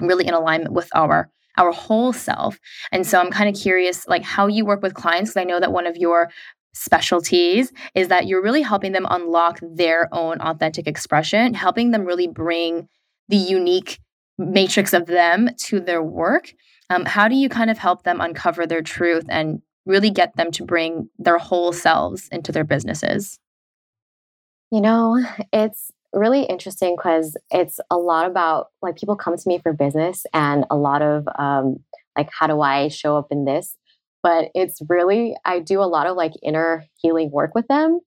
really in alignment with our our whole self. And so I'm kind of curious like how you work with clients because I know that one of your specialties is that you're really helping them unlock their own authentic expression, helping them really bring the unique matrix of them to their work. Um, how do you kind of help them uncover their truth and really get them to bring their whole selves into their businesses? You know, it's really interesting because it's a lot about like people come to me for business and a lot of um, like, how do I show up in this? But it's really I do a lot of like inner healing work with them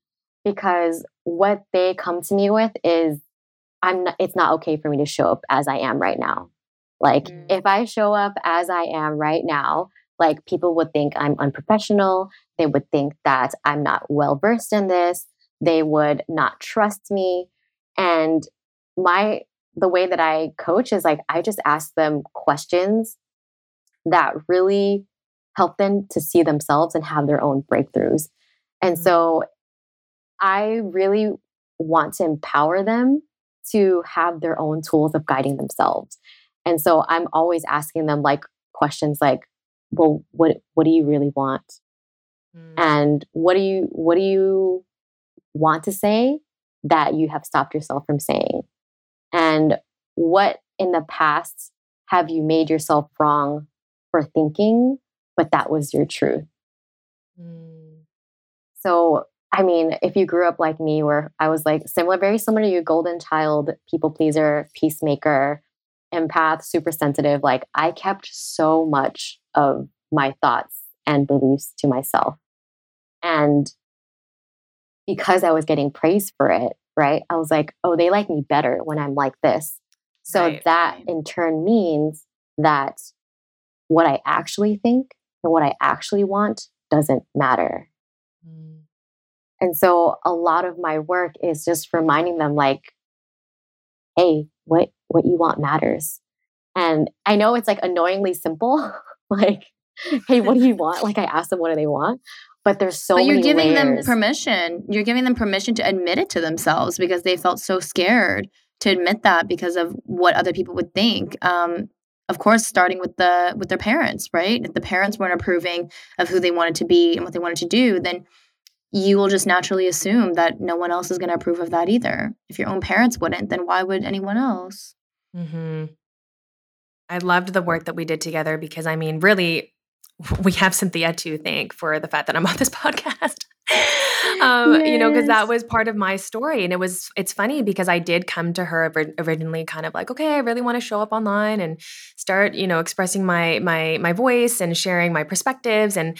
because what they come to me with is I'm not, it's not okay for me to show up as I am right now. Like mm. if I show up as I am right now, like people would think I'm unprofessional, they would think that I'm not well versed in this, they would not trust me and my the way that I coach is like I just ask them questions that really help them to see themselves and have their own breakthroughs. And mm-hmm. so I really want to empower them to have their own tools of guiding themselves. And so I'm always asking them like questions like, well, what what do you really want? Mm. And what do you what do you want to say that you have stopped yourself from saying? And what in the past have you made yourself wrong for thinking but that was your truth. Mm. So, I mean, if you grew up like me, where I was like similar, very similar to you, golden child, people pleaser, peacemaker, empath, super sensitive, like I kept so much of my thoughts and beliefs to myself. And because I was getting praise for it, right? I was like, oh, they like me better when I'm like this. So right, that right. in turn means that what I actually think and what I actually want doesn't matter. Mm. And so a lot of my work is just reminding them like, hey, what what you want matters. And I know it's like annoyingly simple. like, hey, what do you want? Like I ask them what do they want. But there's so But you're giving layers. them permission. You're giving them permission to admit it to themselves because they felt so scared to admit that because of what other people would think. Um, of course starting with the with their parents right? If the parents weren't approving of who they wanted to be and what they wanted to do then you will just naturally assume that no one else is going to approve of that either. If your own parents wouldn't then why would anyone else? Mm-hmm. i loved the work that we did together because i mean really we have cynthia to thank for the fact that i'm on this podcast um, yes. you know, because that was part of my story. And it was, it's funny because I did come to her originally kind of like, okay, I really want to show up online and start, you know, expressing my, my, my voice and sharing my perspectives. And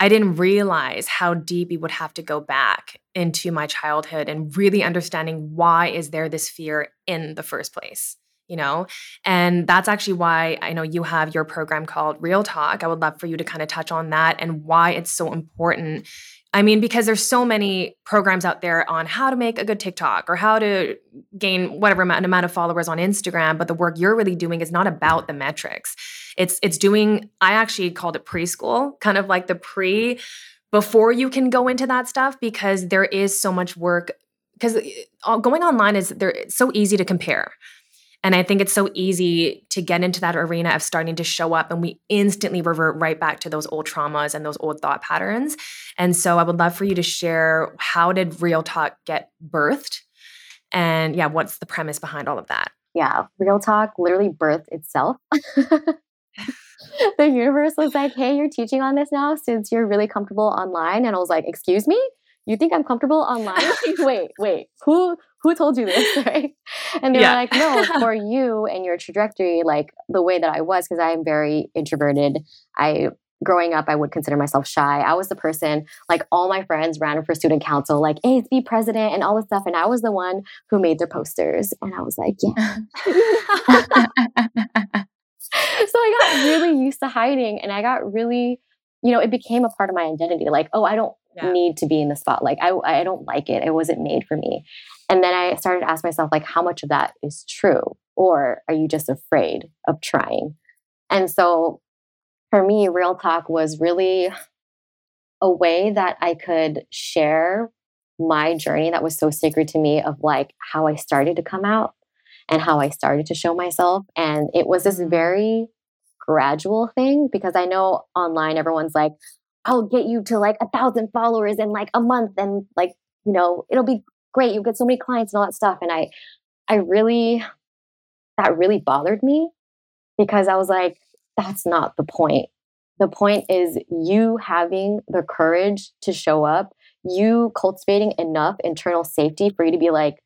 I didn't realize how deep we would have to go back into my childhood and really understanding why is there this fear in the first place you know and that's actually why i know you have your program called Reel Tok i would love for you to kind of touch on that and why it's so important I mean, because there's so many programs out there on how to make a good TikTok or how to gain whatever amount, amount of followers on Instagram, but the work you're really doing is not about the metrics. It's it's doing. I actually called it preschool, kind of like the pre before you can go into that stuff because there is so much work because uh, going online is there it's so easy to compare And I think it's so easy to get into that arena of starting to show up and we instantly revert right back to those old traumas and those old thought patterns. And so I would love for you to share how did Reel Tok get birthed? And yeah, what's the premise behind all of that? Yeah, Reel Tok literally birthed itself. the universe was like, hey, you're teaching on this now since you're really comfortable online. And I was like, excuse me? You think I'm comfortable online? wait, wait, who who told you this? Right? And they're yeah. like, no, for you and your trajectory, like the way that I was, because I am very introverted. I growing up, I would consider myself shy. I was the person, like all my friends ran for student council, like ASB president and all this stuff. And I was the one who made their posters. And I was like, yeah. so I got really used to hiding and I got really, you know, it became a part of my identity. Like, oh, I don't yeah. need to be in the spotlight. I, I don't like it. It wasn't made for me. And then I started to ask myself, like, how much of that is true? Or are you just afraid of trying? And so for me, Reel Tok was really a way that I could share my journey that was so sacred to me of like how I started to come out and how I started to show myself. And it was this mm-hmm. very gradual thing because I know online everyone's like, I'll get you to like a thousand followers in like a month and like, you know, it'll be great. You'll get so many clients and all that stuff. And I, I really, that really bothered me because I was like, that's not the point. The point is you having the courage to show up, you cultivating enough internal safety for you to be like,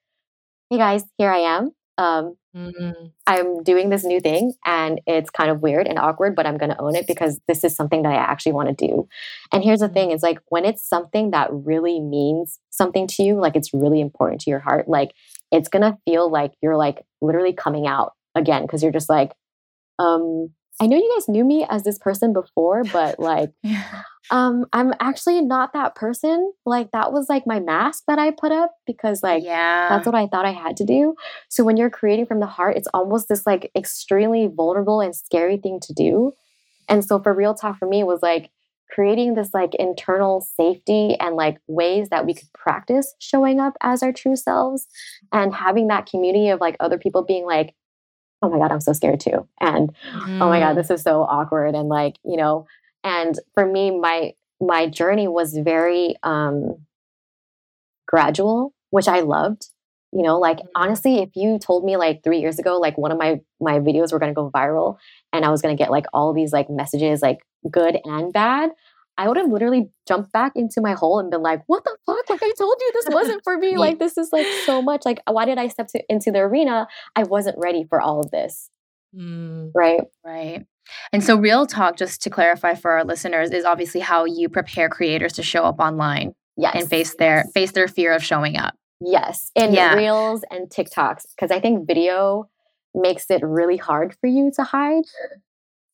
hey guys, here I am. Um, mm-hmm. I'm doing this new thing and it's kind of weird and awkward, but I'm going to own it because this is something that I actually want to do. And here's the thing: mm-hmm. is like when it's something that really means something to you, like it's really important to your heart, like it's going to feel like you're like literally coming out again because you're just like, um, I know you guys knew me as this person before, but like, yeah. um, I'm actually not that person. Like, that was like my mask that I put up because, like, yeah, that's what I thought I had to do. So, when you're creating from the heart, it's almost this like extremely vulnerable and scary thing to do. And so, for Reel Tok, for me, was like creating this like internal safety and like ways that we could practice showing up as our true selves and having that community of like other people being like, oh my god i'm so scared too and mm. oh my god mm. this is so awkward and like you know and for me my my journey was very um gradual which i loved you know like mm. honestly if you told me like 3 years ago like one of my my videos were going to go viral and i was going to get like all these like messages like good and bad I would have literally jumped back into my hole and been like, what the fuck? Like, I told you this wasn't for me. Like, this is like so much. Like, why did I step to, into the arena? I wasn't ready for all of this. Mm. Right. Right. And so, Reel Tok, just to clarify for our listeners, is obviously how you prepare creators to show up online. Yes. And face their yes. face their fear of showing up. Yes. In yeah. reels and TikToks. Because I think video makes it really hard for you to hide.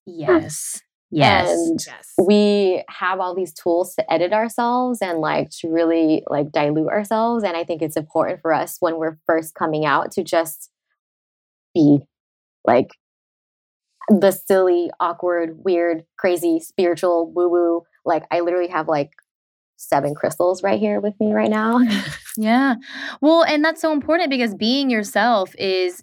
Yes. Yes. And yes. we have all these tools to edit ourselves and like to really like dilute ourselves. And I think it's important for us when we're first coming out to just be like the silly, awkward, weird, crazy, spiritual, woo woo. Like I literally have like seven crystals right here with me right now. yeah. Well, and that's so important because being yourself is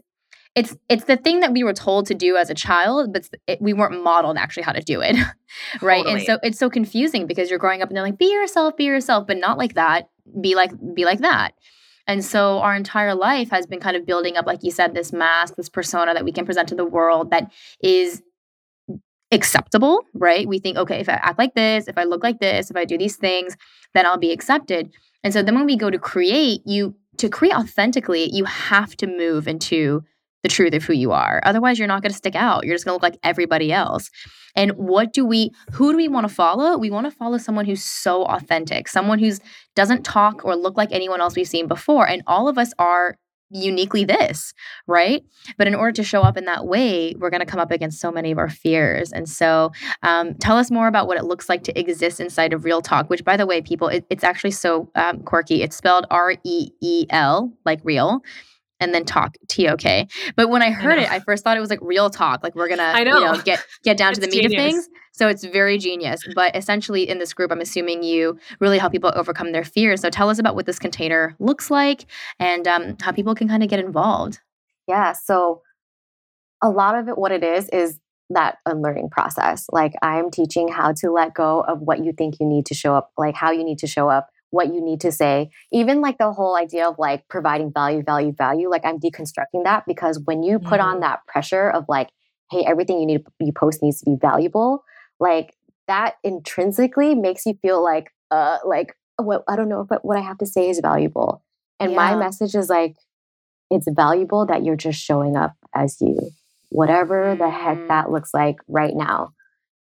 it's it's the thing that we were told to do as a child but it, we weren't modeled actually how to do it right? Totally. and so it's so confusing because you're growing up and they're like be yourself be yourself but not like that. Be like be like that. And so our entire life has been kind of building up like you said this mask this persona that we can present to the world that is acceptable right? We think okay if i act like this if i look like this if i do these things then i'll be accepted. And so then when we go to create you to create authentically you have to move into the truth of who you are. Otherwise, you're not going to stick out. You're just going to look like everybody else. And what do we who do we want to follow? We want to follow someone who's so authentic, someone who's doesn't talk or look like anyone else we've seen before. And all of us are uniquely this, right? But in order to show up in that way, we're going to come up against so many of our fears. And so, um, tell us more about what it looks like to exist inside of Reel Tok, which, by the way, people, it, it's actually so um, quirky. It's spelled R E E L, like real and then talk T O K. But when I heard I it, I first thought it was like real talk, like we're gonna I know. You know get get down to the meat genius. of things. So it's very genius. But essentially, in this group, I'm assuming you really help people overcome their fears. So tell us about what this container looks like and um, how people can kind of get involved. Yeah. So a lot of it, what it is, is that unlearning process. Like I'm teaching how to let go of what you think you need to show up, like how you need to show up, what you need to say. Even like the whole idea of like providing value, value, value. Like I'm deconstructing that because when you put mm-hmm. on that pressure of like, hey, everything you need you post needs to be valuable, like that intrinsically makes you feel like uh like what I don't know if what I have to say is valuable. And yeah. my message is like it's valuable that you're just showing up as you whatever the heck mm. that looks like right now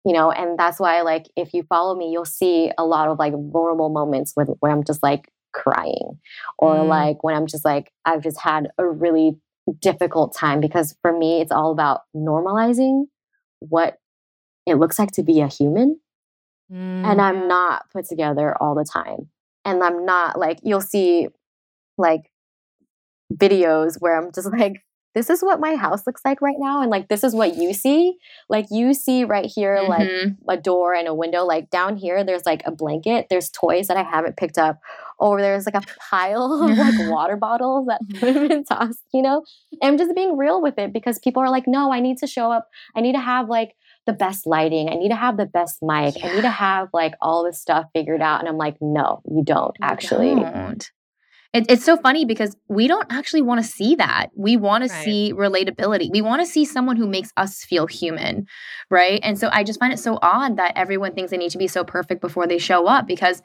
you know and that's why like if you follow me you'll see a lot of like vulnerable moments with where i'm just like crying or mm. like when i'm just like i've just had a really difficult time because for me it's all about normalizing what it looks like to be a human mm. and i'm not put together all the time and i'm not like you'll see like videos where i'm just like this is what my house looks like right now and like this is what you see. Like you see right here mm-hmm. like a door and a window. Like down here there's like a blanket. There's toys that i haven't picked up. Or there's like a pile of like water bottles that have been tossed you know? And i'm just being real with it because people are like no i need to show up. I need to have like the best lighting. I need to have the best mic. Yeah. i need to have like all this stuff figured out. And i'm like no you don't you actually don't. It, it's so funny because we don't actually want to see that. We want right. to see relatability. We want to see someone who makes us feel human, right? And so I just find it so odd that everyone thinks they need to be so perfect before they show up because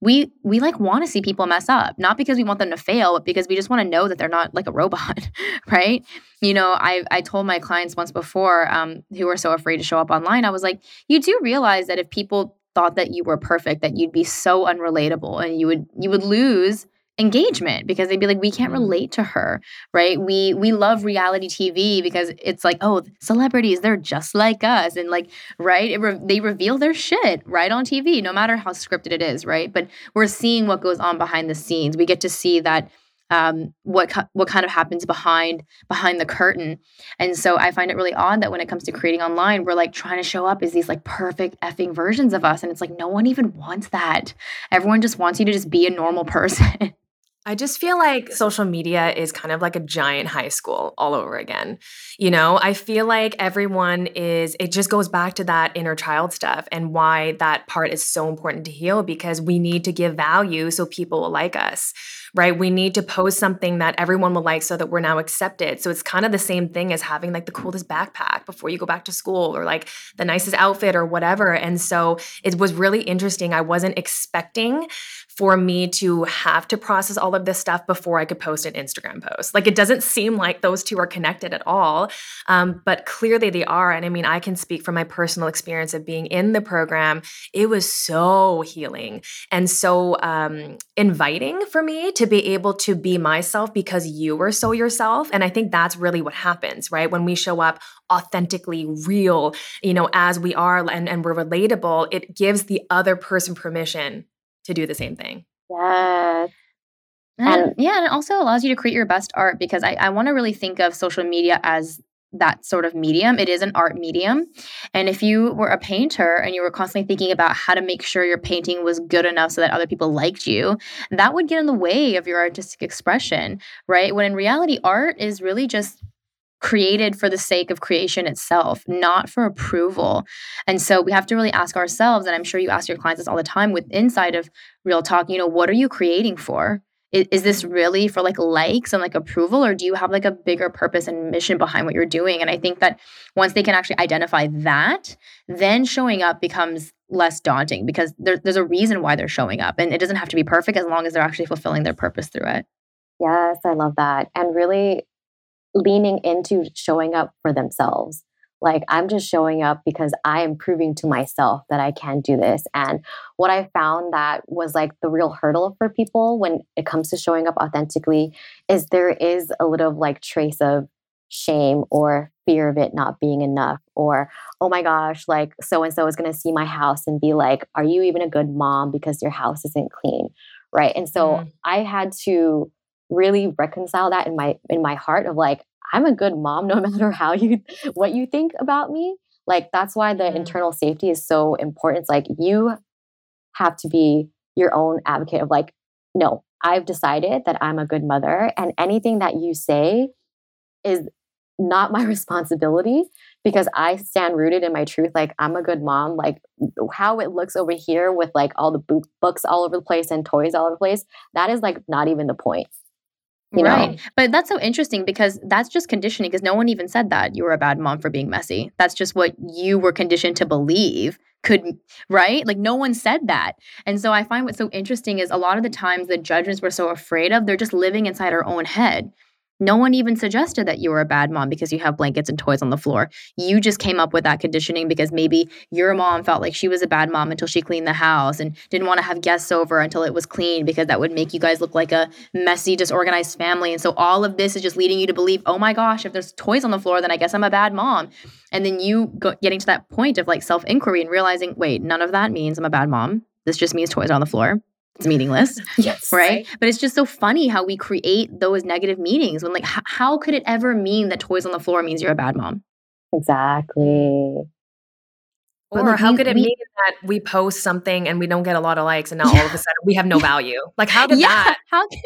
we we like want to see people mess up not because we want them to fail but because we just want to know that they're not like a robot right you know i i told my clients once before um, who were so afraid to show up online i was like you do realize that if people thought that you were perfect that you'd be so unrelatable and you would you would lose engagement because they'd be like we can't mm-hmm. relate to her right we we love reality tv because it's like oh celebrities they're just like us and like right re- they reveal their shit right on tv no matter how scripted it is right but we're seeing what goes on behind the scenes we get to see that um, what what kind of happens behind behind the curtain. And so I find it really odd that when it comes to creating online, we're like trying to show up as these like perfect effing versions of us, and it's like no one even wants that. Everyone just wants you to just be a normal person. I just feel like social media is kind of like a giant high school all over again. You know, I feel like everyone is, it just goes back to that inner child stuff and why that part is so important to heal because we need to give value so people will like us right? We need to post something that everyone will like so that we're now accepted. So it's kind of the same thing as having like the coolest backpack before you go back to school or like the nicest outfit or whatever. And so it was really interesting. I wasn't expecting for me to have to process all of this stuff before I could post an Instagram post. Like it doesn't seem like those two are connected at all, um, but clearly they are. And I mean, I can speak from my personal experience of being in the program. It was so healing and so um, inviting for me to be able to be myself because you were so yourself. And I think that's really what happens, right? When we show up authentically real, you know, as we are and, and we're relatable, it gives the other person permission to do the same thing. Yes. And, yeah, and it also allows you to create your best art because I, I want to really think of social media as that sort of medium. It is an art medium. And if you were a painter and you were constantly thinking about how to make sure your painting was good enough so that other people liked you, that would get in the way of your artistic expression, right? When in reality, art is really just created for the sake of creation itself, not for approval. And so we have to really ask ourselves, and I'm sure you ask your clients this all the time with inside of Reel Tok, you know, what are you creating for? is, is this really for like likes and like approval or do you have like a bigger purpose and mission behind what you're doing and i think that once they can actually identify that then showing up becomes less daunting because there, there's a reason why they're showing up and it doesn't have to be perfect as long as they're actually fulfilling their purpose through it yes i love that and really leaning into showing up for themselves like I'm just showing up because I am proving to myself that I can do this. And what I found that was like the real hurdle for people when it comes to showing up authentically is there is a little like trace of shame or fear of it not being enough or oh my gosh like so and so is going to see my house and be like are you even a good mom because your house isn't clean right and so mm. i had to really reconcile that in my in my heart of like I'm a good mom no matter how you what you think about me. Like that's why the mm. internal safety is so important. It's like you have to be your own advocate of like, no, I've decided that I'm a good mother and anything that you say is not my responsibility because I stand rooted in my truth. Like I'm a good mom. Like how it looks over here with like all the books all over the place and toys all over the place, that is like not even the point. You right. Know? But that's so interesting because that's just conditioning because no one even said that you were a bad mom for being messy. That's just what you were conditioned to believe could right like no one said that and so i find what's so interesting is a lot of the times the judgments we're so afraid of they're just living inside our own head no one even suggested that you were a bad mom because you have blankets and toys on the floor. You just came up with that conditioning because maybe your mom felt like she was a bad mom until she cleaned the house and didn't want to have guests over until it was clean because that would make you guys look like a messy, disorganized family. And so all of this is just leading you to believe, oh my gosh, if there's toys on the floor, then I guess I'm a bad mom. And then you getting to that point of like self inquiry and realizing, wait, none of that means I'm a bad mom. This just means toys on the floor it's meaningless. yes. Right? right? But it's just so funny how we create those negative meanings when, like, h- how could it ever mean that toys on the floor means you're a bad mom? Exactly. Or like how we, could it we, mean that we post something and we don't get a lot of likes and now yeah. all of a sudden we have no value? Like, how did yeah. that?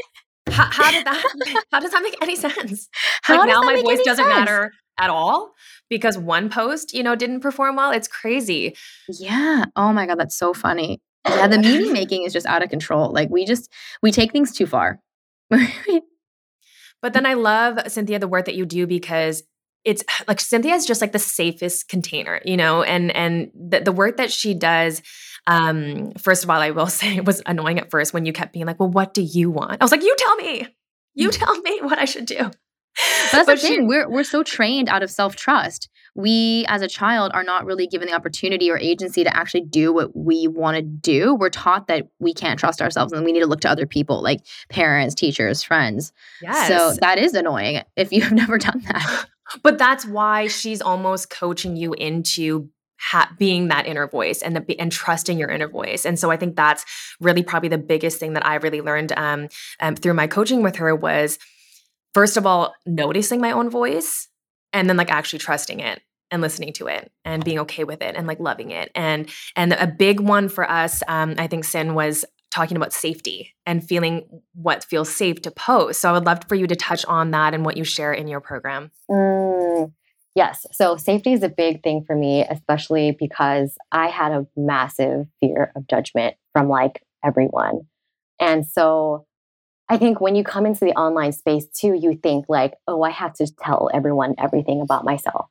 How, how, how, did that? How does that make any sense? How like now my voice doesn't sense? matter at all because one post, you know, didn't perform well. It's crazy. Yeah. Oh my god, that's so funny. Yeah, the meaning making is just out of control. Like we just we take things too far. but then I love Cynthia the work that you do because it's like Cynthia is just like the safest container, you know, and and the, the work that she does. Um, first of all, I will say it was annoying at first when you kept being like, "Well, what do you want?" I was like, "You tell me, you mm. tell me what I should do." But that's but the thing. We're we're so trained out of self trust. We as a child are not really given the opportunity or agency to actually do what we want to do. We're taught that we can't trust ourselves and we need to look to other people like parents, teachers, friends. Yes. So that is annoying if you have never done that. but that's why she's almost coaching you into Ha- being that inner voice and the and trusting your inner voice. And so I think that's really probably the biggest thing that I really learned um, um, through my coaching with her was first of all, noticing my own voice and then like actually trusting it and listening to it and being okay with it and like loving it. And and a big one for us, um, I think Cyn was talking about safety and feeling what feels safe to post. So I would love for you to touch on that and what you share in your program. Mm, yes. So safety is a big thing for me, especially because I had a massive fear of judgment from like everyone. And so I think when you come into the online space too, you think like, oh, I have to tell everyone everything about myself.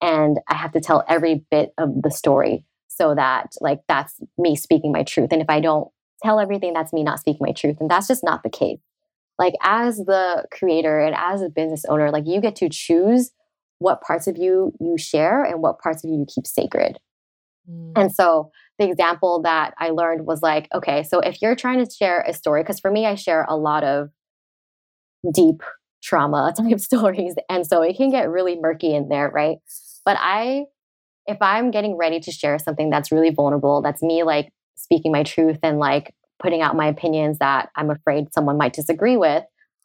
And I have to tell every bit of the story so that like that's me speaking my truth. And if I don't tell everything, that's me not speaking my truth. And that's just not the case. Like as the creator and as a business owner, like you get to choose what parts of you you share and what parts of you you keep sacred. Mm. And so the example that I learned was like, okay, so if you're trying to share a story, because for me, I share a lot of deep trauma type stories. And so it can get really murky in there, right? But I, if I'm getting ready to share something that's really vulnerable, that's me like speaking my truth and like putting out my opinions that I'm afraid someone might disagree with,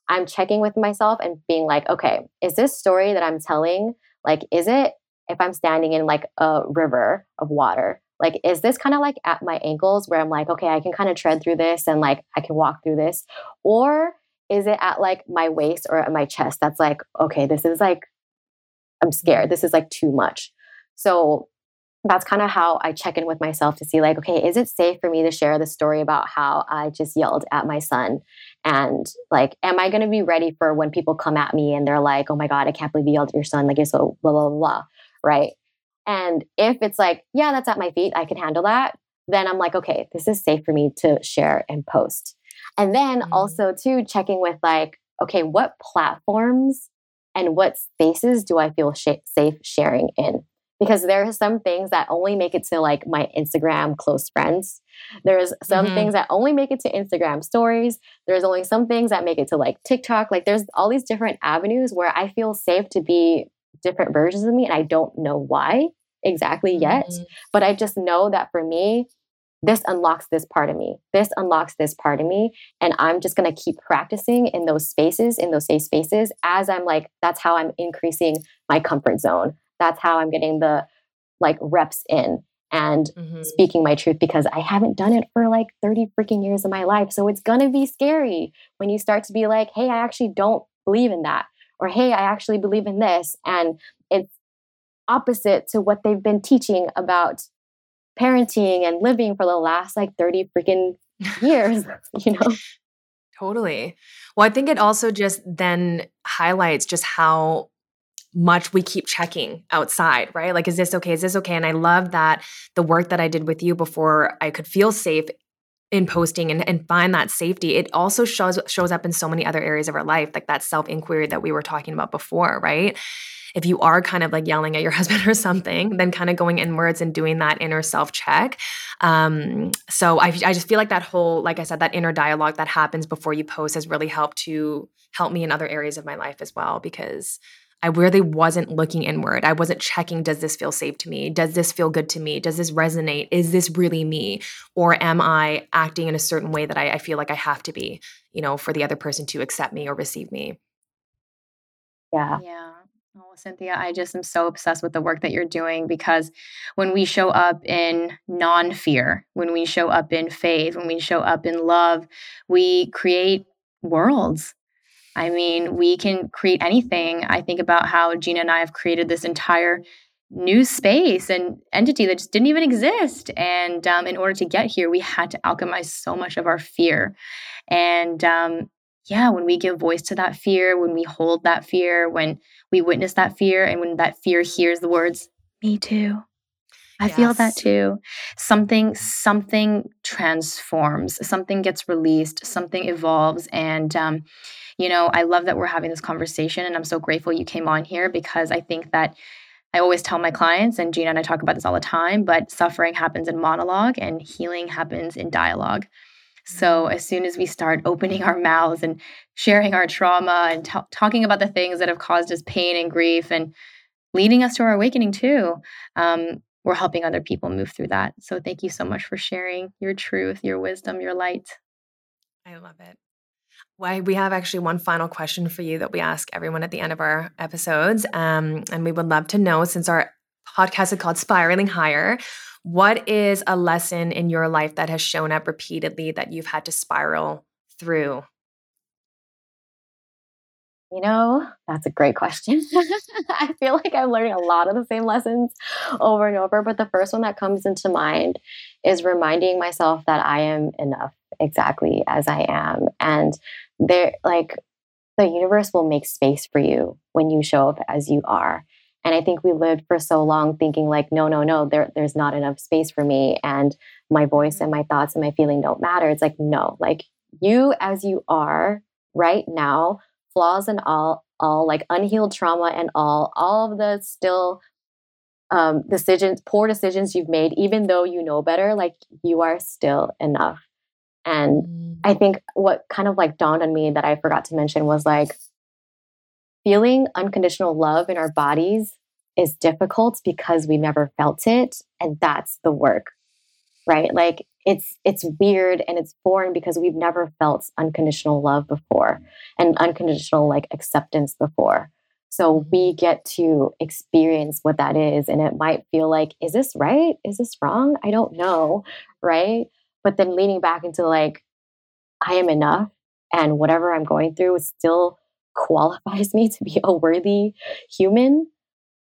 I'm checking with myself and being like, okay, is this story that I'm telling, like, is it if I'm standing in like a river of water, like is this kind of like at my ankles where i'm like okay i can kind of tread through this and like i can walk through this or is it at like my waist or at my chest that's like okay this is like i'm scared this is like too much so that's kind of how I check in with myself to see, like, okay, is it safe for me to share the story about how I just yelled at my son? And like, am I going to be ready for when people come at me and they're like, oh my God, I can't believe you yelled at your son? Like, it's so blah, blah, blah. Right. And if it's like, yeah, that's at my feet, I can handle that, then I'm like, okay, this is safe for me to share and post. And then mm-hmm. also, too, checking with like, okay, what platforms and what spaces do I feel sh- safe sharing in? Because there are some things that only make it to like my Instagram close friends. There's some mm-hmm. things that only make it to Instagram stories. There's only some things that make it to like TikTok. Like there's all these different avenues where I feel safe to be different versions of me and I don't know why exactly yet. Mm-hmm. But I just know that for me, this unlocks this part of me. This unlocks this part of me. And I'm just going to keep practicing in those spaces, in those safe spaces, as I'm like, that's how I'm increasing my comfort zone. That's how I'm getting the like reps in and mm-hmm. speaking my truth because I haven't done it for like 30 freaking years of my life. So it's going to be scary when you start to be like, hey, I actually don't believe in that or hey, I actually believe in this. And it's opposite to what they've been teaching about parenting and living for the last like 30 freaking years, you know? Totally. Well, I think it also just then highlights just how much we keep checking outside, right? Like, is this okay? Is this okay? And I love that the work that I did with you before I could feel safe in posting and, and find that safety. It also shows shows up in so many other areas of our life like that self-inquiry that we were talking about before right? If you are kind of like yelling at your husband or something then kind of going inwards and doing that inner self check um, so I, I just feel like that whole like i said that inner dialogue that happens before you post has really helped to help me in other areas of my life as well because I really wasn't looking inward. I wasn't checking, does this feel safe to me? Does this feel good to me? Does this resonate? Is this really me? Or am I acting in a certain way that I, I feel like I have to be, you know, for the other person to accept me or receive me? Yeah. Yeah. Oh, Cynthia, I just am so obsessed with the work that you're doing because when we show up in non fear, when we show up in faith, when we show up in love, we create worlds I mean, we can create anything. I think about how Gina and I have created this entire new space and entity that just didn't even exist. And um, in order to get here, we had to alchemize so much of our fear. And um, yeah, when we give voice to that fear, when we hold that fear, when we witness that fear, and when that fear hears the words, me too. I yes. feel that too. Something something transforms, something gets released, something evolves, and um, you know, I love that we're having this conversation and I'm so grateful you came on here because I think that I always tell my clients, and Gina and I talk about this all the time, but suffering happens in monologue and healing happens in dialogue. So as soon as we start opening our mouths and sharing our trauma and t- talking about the things that have caused us pain and grief and leading us to our awakening too, um, we're helping other people move through that. So thank you so much for sharing your truth, your wisdom, your light. I love it. We have actually one final question for you that we ask everyone at the end of our episodes, um, and we would love to know since our podcast is called Spiraling Higher. What is a lesson in your life that has shown up repeatedly that you've had to spiral through? You know, that's a great question. I feel like I'm learning a lot of the same lessons over and over, but the first one that comes into mind is reminding myself that I am enough exactly as I am. And there like the universe will make space for you when you show up as you are. And i think we lived for so long thinking like no no no there, there's not enough space for me and my voice and my thoughts and my feeling don't matter. It's like no like you as you are right now flaws and all all like unhealed trauma and all all of the still um, decisions poor decisions you've made even though you know better like you are still enough and mm. I think what kind of like dawned on me that I forgot to mention was like feeling unconditional love in our bodies is difficult because we never felt it and that's the work. Right? Like it's it's weird and it's foreign because we've never felt unconditional love before and unconditional like acceptance before. So we mm-hmm. get to experience what that is and it might feel like is this right? Is this wrong? I don't know, right? But then leaning back into like i am enough and whatever i'm going through still qualifies me to be a worthy human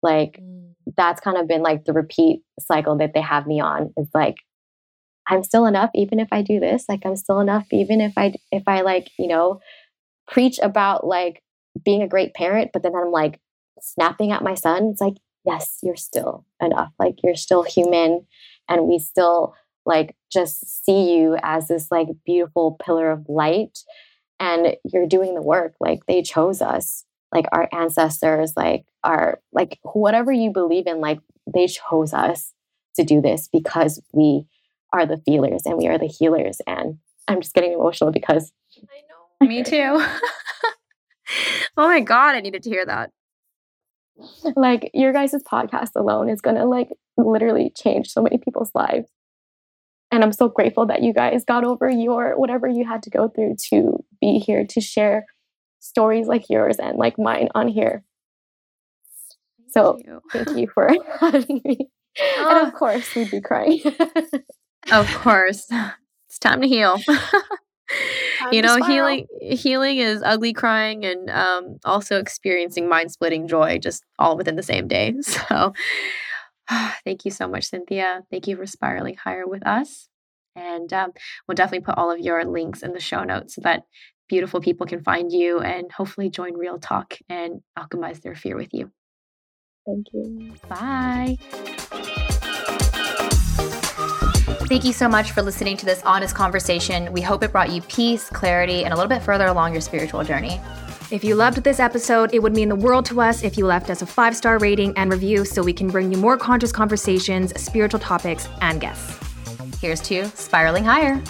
like mm. that's kind of been like the repeat cycle that they have me on is like i'm still enough even if i do this like i'm still enough even if i if i like you know preach about like being a great parent but then i'm like snapping at my son it's like yes you're still enough like you're still human and we still like just see you as this like beautiful pillar of light and you're doing the work like they chose us like our ancestors like our like whatever you believe in like they chose us to do this because we are the feelers and we are the healers and i'm just getting emotional because i know. Me too. Oh my god i needed to hear that. Like your guys' podcast alone is gonna like literally change so many people's lives and I'm so grateful that you guys got over your whatever you had to go through to be here to share stories like yours and like mine on here. So thank you, thank you for having me. Oh. And of course, we'd be crying. of course. It's time to heal. you know, healing healing is ugly crying and um, also experiencing mind splitting joy, just all within the same day. So, thank you so much, Cynthia. Thank you for spiraling higher with us. And um, we'll definitely put all of your links in the show notes so that beautiful people can find you and hopefully join Reel Tok and alchemize their fear with you. Thank you. Bye. Thank you so much for listening to this honest conversation. We hope it brought you peace, clarity, and a little bit further along your spiritual journey. If you loved this episode, it would mean the world to us if you left us a five star rating and review so we can bring you more conscious conversations, spiritual topics, and guests. Here's to spiraling higher.